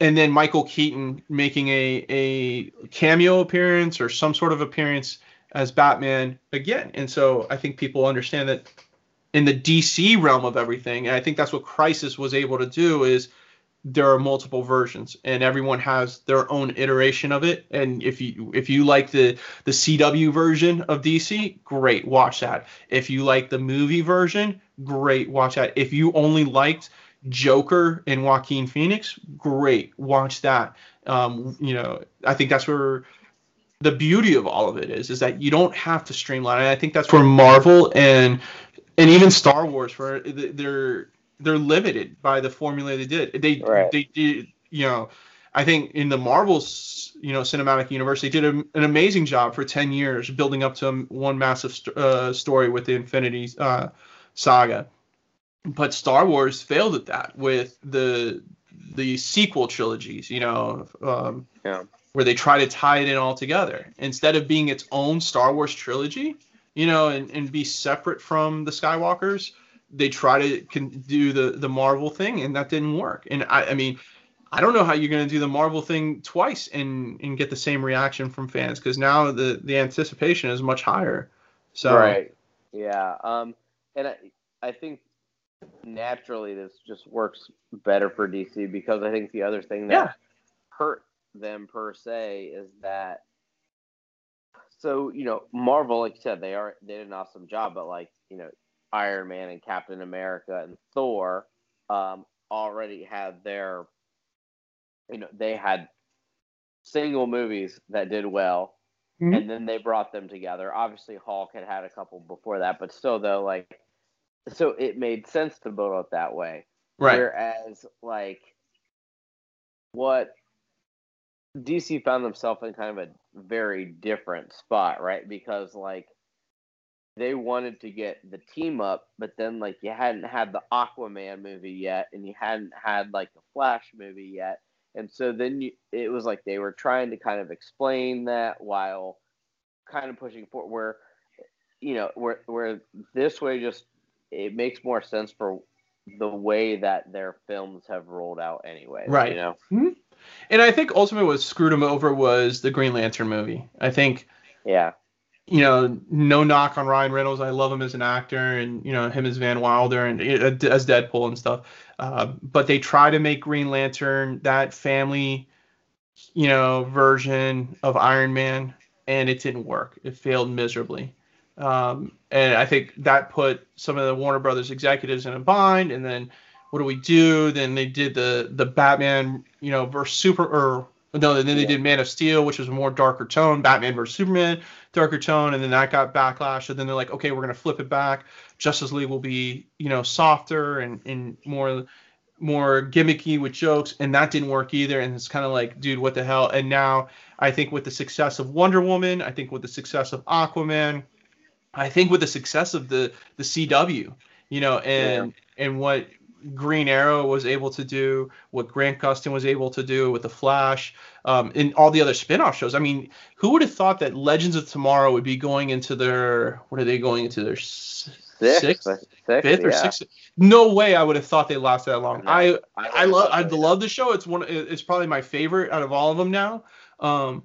and then Michael Keaton making a a cameo appearance or some sort of appearance as Batman again. And so I think people understand that in the DC realm of everything, and I think that's what Crisis was able to do is there are multiple versions and everyone has their own iteration of it and if you if you like the the CW version of DC great watch that. If you like the movie version great watch that. If you only liked Joker and Joaquin Phoenix great watch that. Um you know I think that's where the beauty of all of it is is that you don't have to streamline and I think that's where Marvel and and even Star Wars where they're they're limited by the formula they did. They Right. they did you know I think in the Marvel's you know cinematic universe they did a, an amazing job for 10 years building up to one massive st- uh, story with the Infinity uh, saga. But Star Wars failed at that with the the sequel trilogies, you know, um, Yeah. where they try to tie it in all together instead of being its own Star Wars trilogy, you know, and, and be separate from the Skywalkers. They try to can do the the Marvel thing, and that didn't work. And I, I mean, I don't know how you're going to do the Marvel thing twice and and get the same reaction from fans because now the the anticipation is much higher. So Right. Yeah. Um, and I, I think naturally this just works better for DC because I think the other thing that Yeah. hurt them per se is that. So you know, Marvel, like you said, they are they did an awesome job, but like you know, Iron Man and Captain America and Thor, um, already had their, you know, they had single movies that did well Mhm. and then they brought them together. Obviously, Hulk had had a couple before that, but still, though, like, so it made sense to build it that way. right, Whereas, like, what DC found themselves in kind of a very different spot, right? Because, like, they wanted to get the team up, but then, like, you hadn't had the Aquaman movie yet, and you hadn't had, like, the Flash movie yet. And so then you, it was like they were trying to kind of explain that while kind of pushing forward, where, you know, where, where this way just, it makes more sense for the way that their films have rolled out anyway. Right. You know? Hmm? And I think ultimately what screwed him over was the Green Lantern movie. I think Yeah. you know, no knock on Ryan Reynolds. I love him as an actor, and you know him as Van Wilder and uh, as Deadpool and stuff. Uh, but they try to make Green Lantern that family, you know, version of Iron Man, and it didn't work. It failed miserably. Um, and I think that put some of the Warner Brothers executives in a bind. And then what do we do? Then they did the the Batman, you know, versus Super or no, then they Yeah. did Man of Steel, which was a more darker tone. Batman versus Superman, darker tone, and then that got backlash. And then they're like, okay, we're gonna flip it back. Justice League will be, you know, softer and, and more more gimmicky with jokes, and that didn't work either. And it's kind of like, dude, what the hell? And now I think with the success of Wonder Woman, I think with the success of Aquaman, I think with the success of the the CW, you know, and and what Green Arrow was able to do, what Grant Gustin was able to do with the Flash, um, and all the other spin-off shows. I mean, who would have thought that Legends of Tomorrow would be going into their what are they going into their sixth, Six, sixth, I- six, fifth or yeah. sixth? No way I would have thought they lasted that long. No, I I love I love the show. It's one. It's probably my favorite out of all of them now. Um,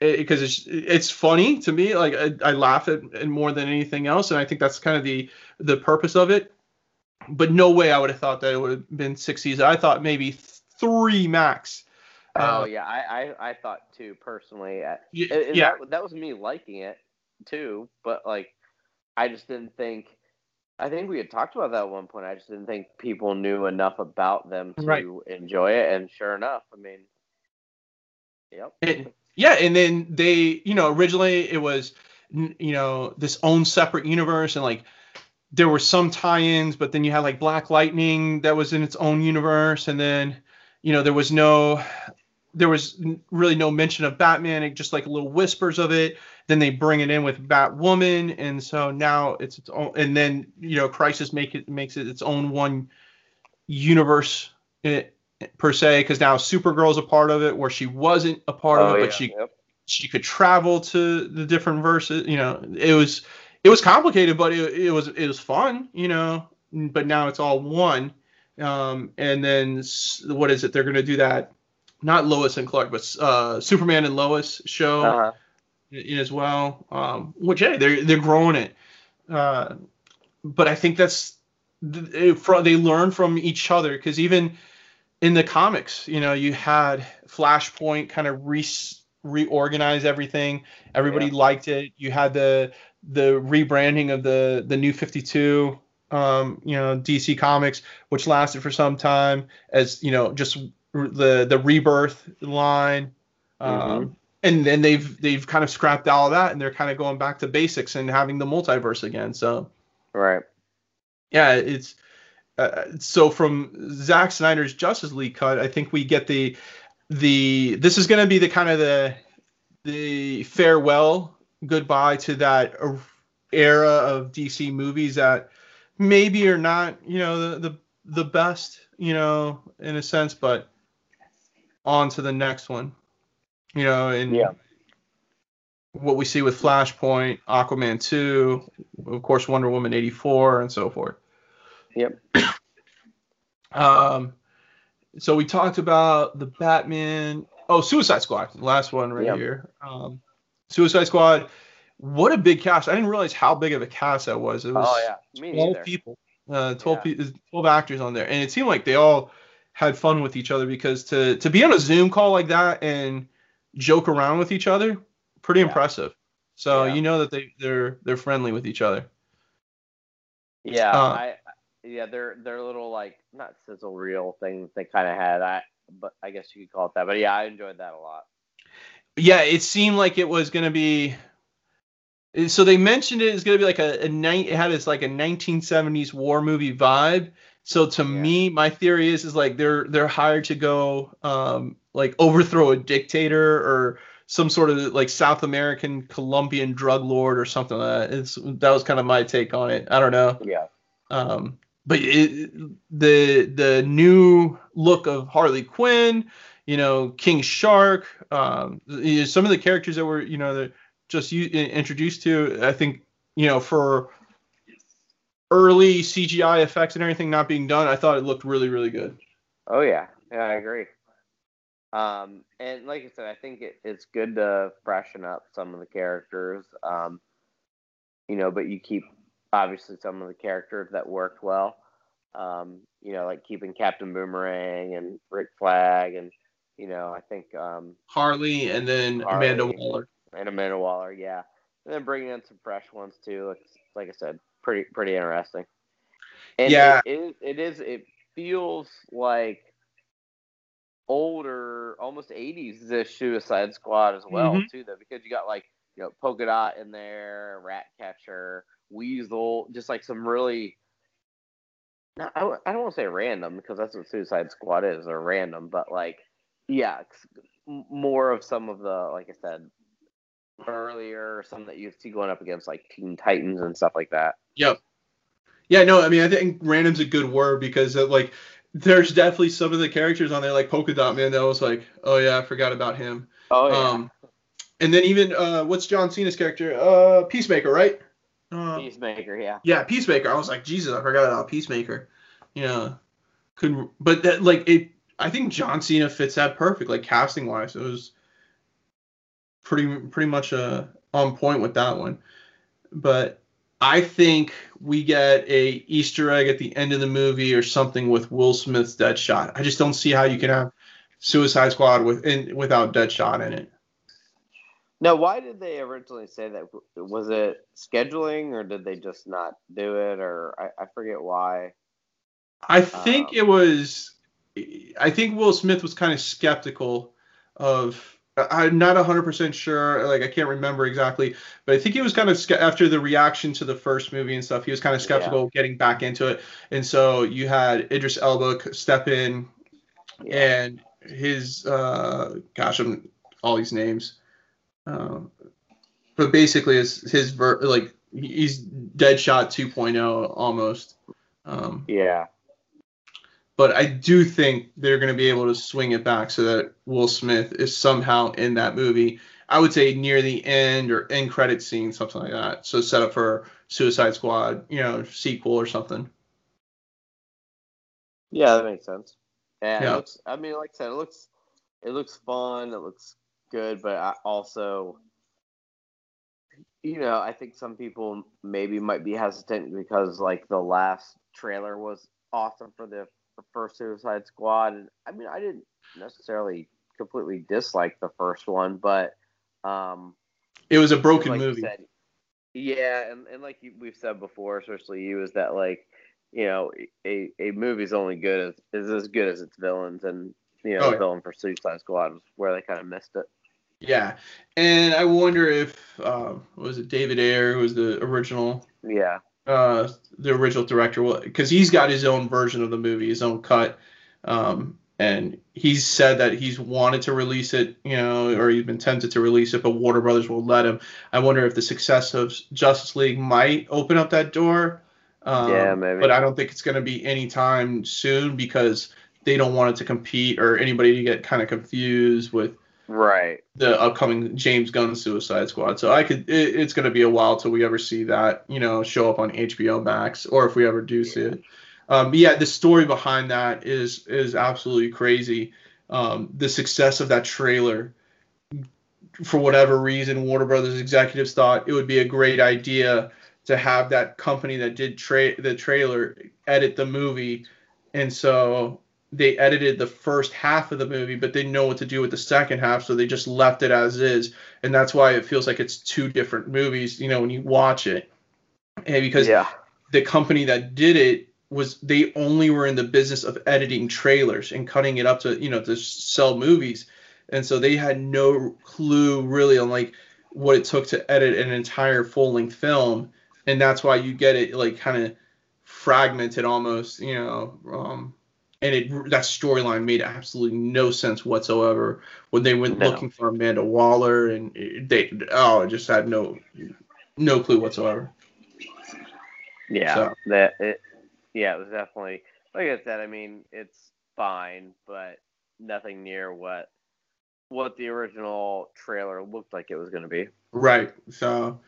because it's it's funny to me. Like I, I laugh at it more than anything else, and I think that's kind of the the purpose of it. But no way I would have thought that it would have been six seasons. I thought maybe three max. Oh Uh, yeah, I, I I thought too personally. y- and- and yeah, that, that was me liking it too, but like I just didn't think. I think we had talked about that at one point. I just didn't think people knew enough about them to Right. enjoy it, and sure enough, I mean, yep. Yeah, and then they, you know, originally it was, you know, this own separate universe, and like there were some tie-ins, but then you had like Black Lightning that was in its own universe, and then, you know, there was no, there was really no mention of Batman, just like little whispers of it. Then they bring it in with Batwoman, and so now it's its own. And then you know, Crisis make it makes it its own one universe it, eh, per se, because now Supergirl's a part of it, where she wasn't a part oh, of it, yeah, but she yep. she could travel to the different verses. You know, it was it was complicated, but it, it was it was fun. You know, but now it's all one. Um, and then what is it? They're going to do that, not Lois and Clark, but uh, Superman and Lois show uh-huh. in, as well. Um, which hey, they're they're growing it. Uh, but I think that's they learn from each other because even in the comics, you know, you had Flashpoint kind of re- reorganize everything. Everybody yeah. liked it. You had the the rebranding of the the new 52 um, you know, DC Comics, which lasted for some time as you know, just the the rebirth line. Um, mm-hmm. And then they've they've kind of scrapped all of that, and they're kind of going back to basics and having the multiverse again. So, right, yeah, it's uh, so from Zack Snyder's Justice League cut, I think we get the the this is going to be the kind of the the farewell goodbye to that era of DC movies that maybe are not, you know, the, the the best, you know, in a sense, but on to the next one. You know, and yeah. what we see with Flashpoint, Aquaman 2, of course Wonder Woman 84 and so forth. Yep. um so we talked about the Batman, oh, Suicide Squad, last one right yep. here. Um Suicide Squad what a big cast! I didn't realize how big of a cast that was. It was oh, yeah. Twelve neither. people, uh, 12, yeah. pe- 12 actors on there, and it seemed like they all had fun with each other because to to be on a Zoom call like that and joke around with each other, pretty yeah. impressive. So you know that they they're they're friendly with each other. Yeah, uh, I yeah they're they're little like not sizzle reel things they kind of had. I but I guess you could call it that. But yeah, I enjoyed that a lot. Yeah, it seemed like it was gonna be so they mentioned it is going to be like a, a night. It had this like a 1970s war movie vibe. So to yeah. me, my theory is is like they're they're hired to go um, like overthrow a dictator or some sort of like South American Colombian drug lord or something like that. It's that was kind of my take on it. I don't know. Yeah. Um, but it, the the new look of Harley Quinn, you know, King Shark, um, some of the characters that were you know the just you, introduced to. I think you know for early CGI effects and everything not being done, I thought it looked really really good. Oh yeah, yeah, I agree. Um, and like I said, I think it, it's good to freshen up some of the characters. Um, you know, but you keep obviously some of the characters that worked well. Um, you know, like keeping Captain Boomerang and Rick Flag, and you know, I think um, Harley, and then Harley, Amanda Waller and Amanda Waller, yeah, and then bringing in some fresh ones too. It's, like I said, pretty pretty interesting. And yeah, it, it, it is. It feels like older, almost '80s this Suicide Squad as well mm-hmm. too, though, because you got like you know Polka Dot in there, Ratcatcher, Weasel, just like some really. No, I, I don't want to say random because that's what Suicide Squad is, or random, but like, yeah, more of some of the, like I said, earlier, some that you see going up against like Teen Titans and stuff like that. Yep. Yeah, no, I mean I think random's a good word because of, like there's definitely some of the characters on there like Polka Dot Man that was like, oh yeah, I forgot about him. Oh yeah. Um, and then even uh, what's John Cena's character? Uh, Peacemaker, right? Uh, Peacemaker, yeah. Yeah, Peacemaker. I was like, Jesus, I forgot about Peacemaker. You know, couldn't. But that like it. I think John Cena fits that perfect, like casting wise. It was pretty pretty much uh, on point with that one. But I think we get a Easter egg at the end of the movie or something with Will Smith's Deadshot. I just don't see how you can have Suicide Squad with in, without Deadshot in it. Now, why did they originally say that? Was it scheduling, or did they just not do it, or I, I forget why? I think um, it was. I think Will Smith was kind of skeptical of I'm not 100% sure. Like, I can't remember exactly, but I think he was kind of after the reaction to the first movie and stuff. He was kind of skeptical yeah. getting back into it, and so you had Idris Elba step in, yeah. and his uh, gosh, I'm all these names. Um, but basically, his his ver- like he's Deadshot 2.0 almost. Um, Yeah. But I do think they're going to be able to swing it back so that Will Smith is somehow in that movie. I would say near the end or end credit scene, something like that. So set up for Suicide Squad, you know, sequel or something. Yeah, that makes sense. Yeah, Yeah. It looks. I mean, like I said, it looks. It looks fun. It looks good, but I also, you know, I think some people maybe might be hesitant because like the last trailer was awesome for the, the first Suicide Squad, and I mean, I didn't necessarily completely dislike the first one, but um, It was a broken like movie. said- yeah, and, and like you, we've said before, especially you, is that like you know a a movie's only good as is as good as its villains, and you know Oh, the villain for Suicide Squad was where they kind of missed it. Yeah, and I wonder if um, was it David Ayer who was the original Yeah, uh, the original director will, because he's got his own version of the movie, his own cut, um, and he's said that he's wanted to release it, you know, or he's been tempted to release it, but Warner Brothers won't let him. I wonder if the success of Justice League might open up that door. Um, Yeah, maybe. But I don't think it's going to be anytime soon because they don't want it to compete or anybody to get kind of confused with right. the upcoming James Gunn Suicide Squad. So I could it, it's going to be a while till we ever see that you know show up on HBO Max or if we ever do see it. Um, yeah, the story behind that is is absolutely crazy. Um, the success of that trailer, for whatever reason, Warner Brothers executives thought it would be a great idea to have that company that did tra- the trailer edit the movie, and so they edited the first half of the movie, but didn't know what to do with the second half, so they just left it as is, and that's why it feels like it's two different movies. You know, when you watch it, and because yeah, the company that did it was they only were in the business of editing trailers and cutting it up to you know to sell movies. And so they had no clue really on like what it took to edit an entire full-length film. And that's why you get it like kind of fragmented almost you know um and it that storyline made absolutely no sense whatsoever when they went No. looking for Amanda Waller and it- they oh it just had no no clue whatsoever yeah. So- That it. Yeah, it was definitely like I said. I mean, it's fine, but nothing near what what the original trailer looked like it was going to be. Right. So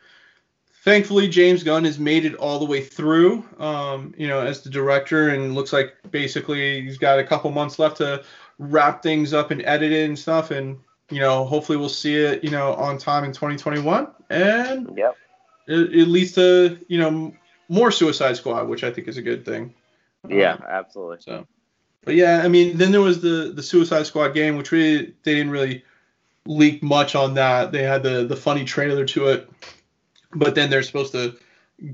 thankfully James Gunn has made it all the way through um, you know, as the director and looks like basically he's got a couple months left to wrap things up and edit it and stuff and you know, hopefully we'll see it, you know, on time in 2021 and Yep. it, it leads to, you know, more Suicide Squad, which I think is a good thing. Yeah, Um, absolutely. so, but yeah, I mean, then there was the the Suicide Squad game, which we they didn't really leak much on that. They had the the funny trailer to it, but then they're supposed to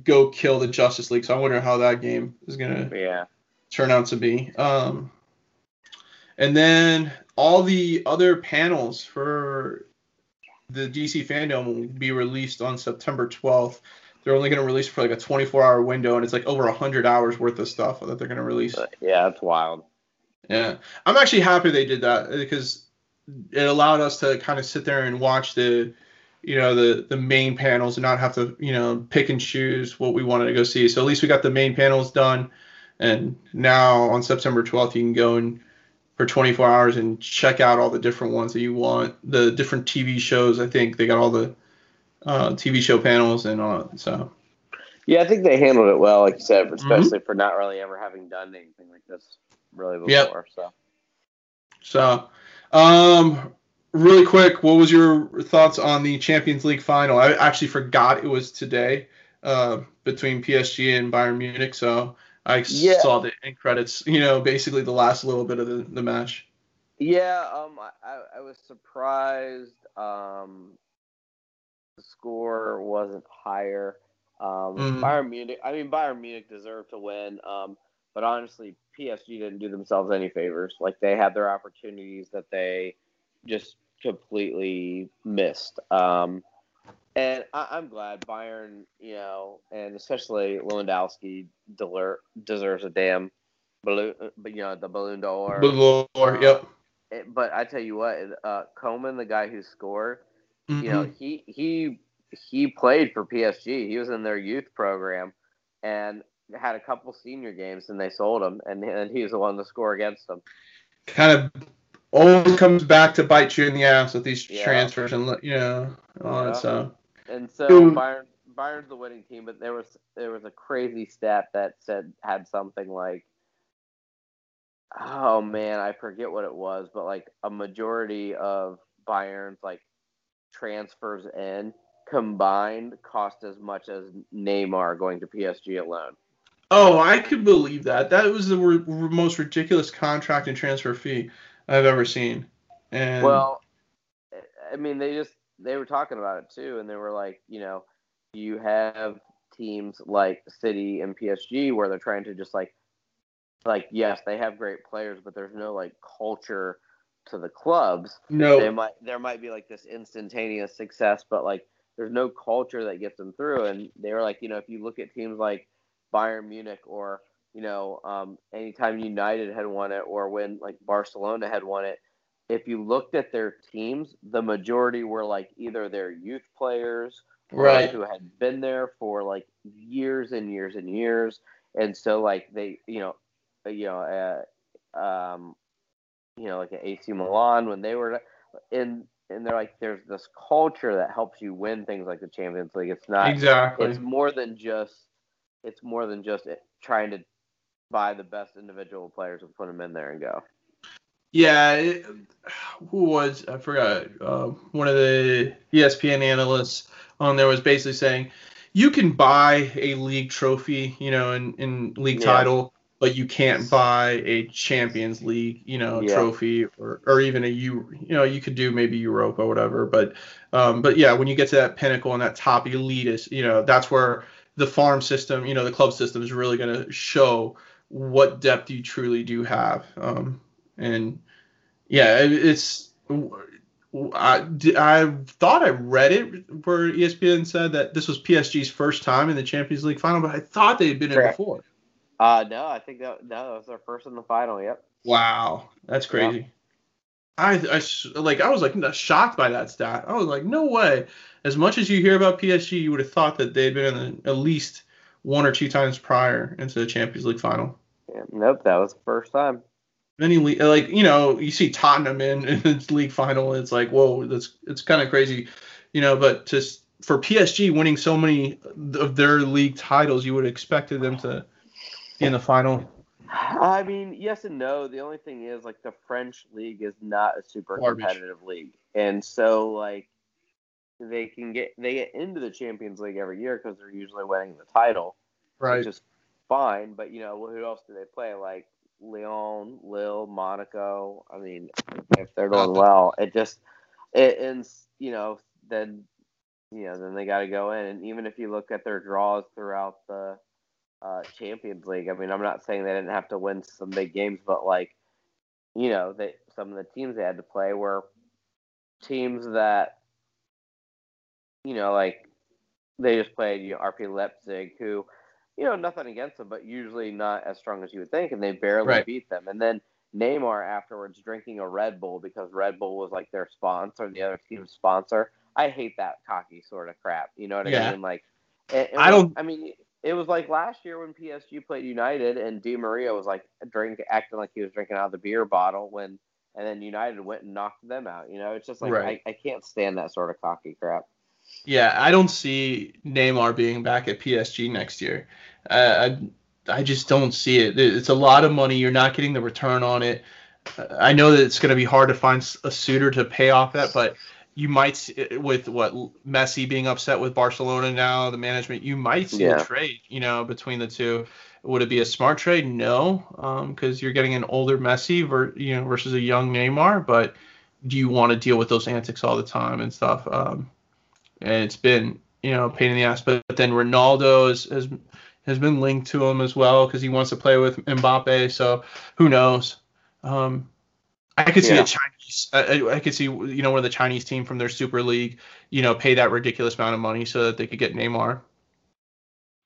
go kill the Justice League. So I wonder how that game is gonna Yeah. turn out to be. Um, and then all the other panels for the DC FanDome will be released on September 12th. They're only going to release for like a 24 hour window, and it's like over 100 hours worth of stuff that they're going to release. Yeah, that's wild. Yeah, I'm actually happy they did that because it allowed us to kind of sit there and watch the, you know, the the main panels and not have to, you know, pick and choose what we wanted to go see. So at least we got the main panels done, and now on September 12th you can go and for 24 hours and check out all the different ones that you want. The different TV shows. I think they got all the uh, TV show panels and all. So Yeah, I think they handled it well, like you said, Mm-hmm. especially for not really ever having done anything like this really Yep. before. So So, um, really quick, what was your thoughts on the Champions League final? I actually forgot it was today uh, between PSG and Bayern Munich, so I Yeah. saw the end credits. You know, basically the last little bit of the, the match. yeah, um, I, I, was surprised. Um, the score wasn't higher. Um, Mhm. Bayern Munich. I mean, Bayern Munich deserved to win. Um, but honestly, PSG didn't do themselves any favors. Like they had their opportunities that they just completely missed. Um, and I, I'm glad Bayern, you know, and especially Lewandowski deler- deserves a damn balloon, but you know, the Ballon d'Or. Balloon, yep. it, but I tell you what, uh, Coman, the guy who scored, Mm-hmm. you know, he he he played for PSG. He was in their youth program, and had a couple senior games, and they sold him, and and he was the one to score against them. kind of always comes back to bite you in the ass with these Yeah. transfers and you know all Yeah. that stuff. And so Dude. Bayern Bayern's the winning team, but there was there was a crazy stat that said had something like oh man, I forget what it was, but like a majority of Bayern's like transfers in combined cost as much as Neymar going to PSG alone. Oh, I could believe that. That was the most ridiculous contract and transfer fee I've ever seen. And Well, I mean, they just they were talking about it too, and they were like, you know, you have teams like City and PSG where they're trying to just like, like yes, they have great players, but there's no like culture to the clubs. no, They might there might be like this instantaneous success, but like there's no culture that gets them through. And they were like, you know, if you look at teams like Bayern Munich or you know, um, anytime United had won it or when like Barcelona had won it, if you looked at their teams, the majority were like either their youth players or Right. who had been there for like years and years and years, and so like they, you know, you know, uh, um, you know, like at AC Milan when they were in, and they're like, there's this culture that helps you win things like the Champions League. It's not exactly. it's more than just it's more than just trying to buy the best individual players and put them in there and go. Yeah, it, who was I forgot? Uh, one of the ESPN analysts on there was basically saying you can buy a league trophy, you know, in, in league Yeah. title, but you can't buy a Champions League, you know, Yeah. trophy or, or even a you you know you could do maybe Europa or whatever, but um, but yeah, when you get to that pinnacle and that top elitist, you know, that's where the farm system, you know, the club system is really going to show what depth you truly do have. Um, and yeah, it- it's. I, I thought I read it where ESPN said that this was PSG's first time in the Champions League final, but I thought they had been in before. Uh no, I think that no, that was their first in the final. Yep. Wow, that's crazy. I I like I was like shocked by that stat. I was like, no way. As much as you hear about PSG, you would have thought that they'd been in the, at least one or two times prior into the Champions League final. Yeah, nope, that was the first time. Any le- like you know you see Tottenham in, in its league final, it's like whoa, that's it's kind of crazy, you know. But just for PSG winning so many of their league titles, you would have expected them to be in the final. I mean, yes and no. The only thing is, like, the French league is not a super Garbage. competitive league, and so like they can get they get into the Champions League every year because they're usually winning the title, which is fine. But you know, who else do they play? Like Lyon, Lille, Monaco. I mean, if they're doing well, it just it and you know then you know then they got to go in. And even if you look at their draws throughout the uh, Champions League, I mean, I'm not saying they didn't have to win some big games, but like you know, they some of the teams they had to play were teams that you know like they just played you know, RB Leipzig, who you know nothing against them, but usually not as strong as you would think, and they barely Right. beat them. And then Neymar afterwards drinking a Red Bull because Red Bull was like their sponsor, the other team's sponsor. I hate that cocky sort of crap. You know what I Yeah. mean? Like, it, it I was- don't- I mean, it was like last year when PSG played United and Di Maria was like drink acting like he was drinking out of the beer bottle when, and then United went and knocked them out. You know, it's just like Right. I, I can't stand that sort of cocky crap. Yeah, I don't see Neymar being back at PSG next year. Uh, I I just don't see it. It's a lot of money. You're not getting the return on it. I know that it's going to be hard to find a suitor to pay off that, but you might with what Messi being upset with Barcelona now, the management, you might see Yeah. a trade. You know, between the two. Would it be a smart trade? No, because you're getting an older Messi, ver, you know, versus a young Neymar. But do you want to deal with those antics all the time and stuff? Um, and it's been you know a pain in the ass. But, then Ronaldo has has, has been linked to him as well because he wants to play with Mbappe. So who knows? Um, I could see Yeah. a Chinese. I, I- could see you know one of the Chinese team from their Super League, you know, pay that ridiculous amount of money so that they could get Neymar.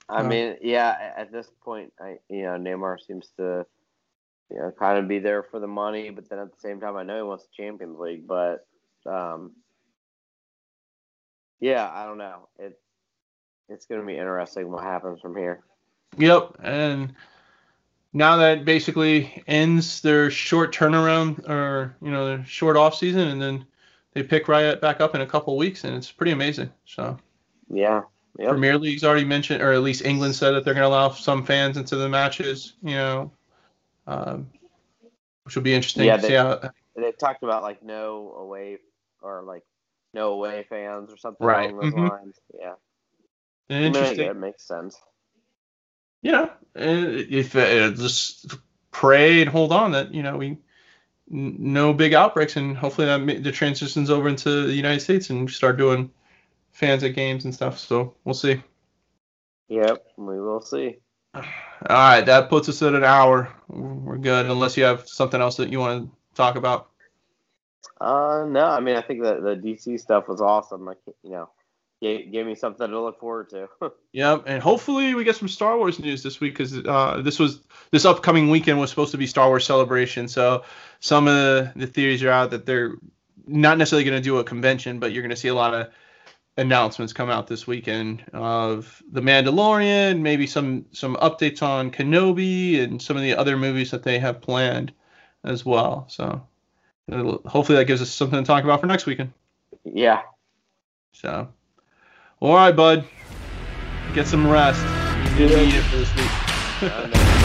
I Uh, mean, yeah, at this point, I you know Neymar seems to you know, kind of be there for the money, but then at the same time, I know he wants the Champions League, but um, yeah, I don't know. It it's going to be interesting what happens from here. Yep, and now that basically ends their short turnaround or you know their short off season, and then they pick right back up in a couple weeks, and it's pretty amazing. So yeah, yep. Premier League's already mentioned, or at least England said that they're going to allow some fans into the matches. You know, um, which will be interesting. Yeah, they, how, they talked about like no away or like no away fans or something right. along those mm-hmm. lines. Yeah, interesting. It makes sense. Yeah, if uh, just pray and hold on that you know we no big outbreaks and hopefully that the transitions over into the United States and start doing fans at games and stuff. So we'll see. Yep, we will see. (sighs) All right, that puts us at an hour. We're good, unless you have something else that you want to talk about. Uh, no, I mean I think that the DC stuff was awesome. Like you know, gave, gave me something to look forward to. (laughs) yep, and hopefully we get some Star Wars news this week because uh, this was this upcoming weekend was supposed to be Star Wars Celebration. So some of the, the theories are out that they're not necessarily going to do a convention, but you're going to see a lot of announcements come out this weekend of the Mandalorian, maybe some some updates on Kenobi and some of the other movies that they have planned as well. So hopefully that gives us something to talk about for next weekend. Yeah. So, all right, bud, get some rest. You need it for this week. (laughs)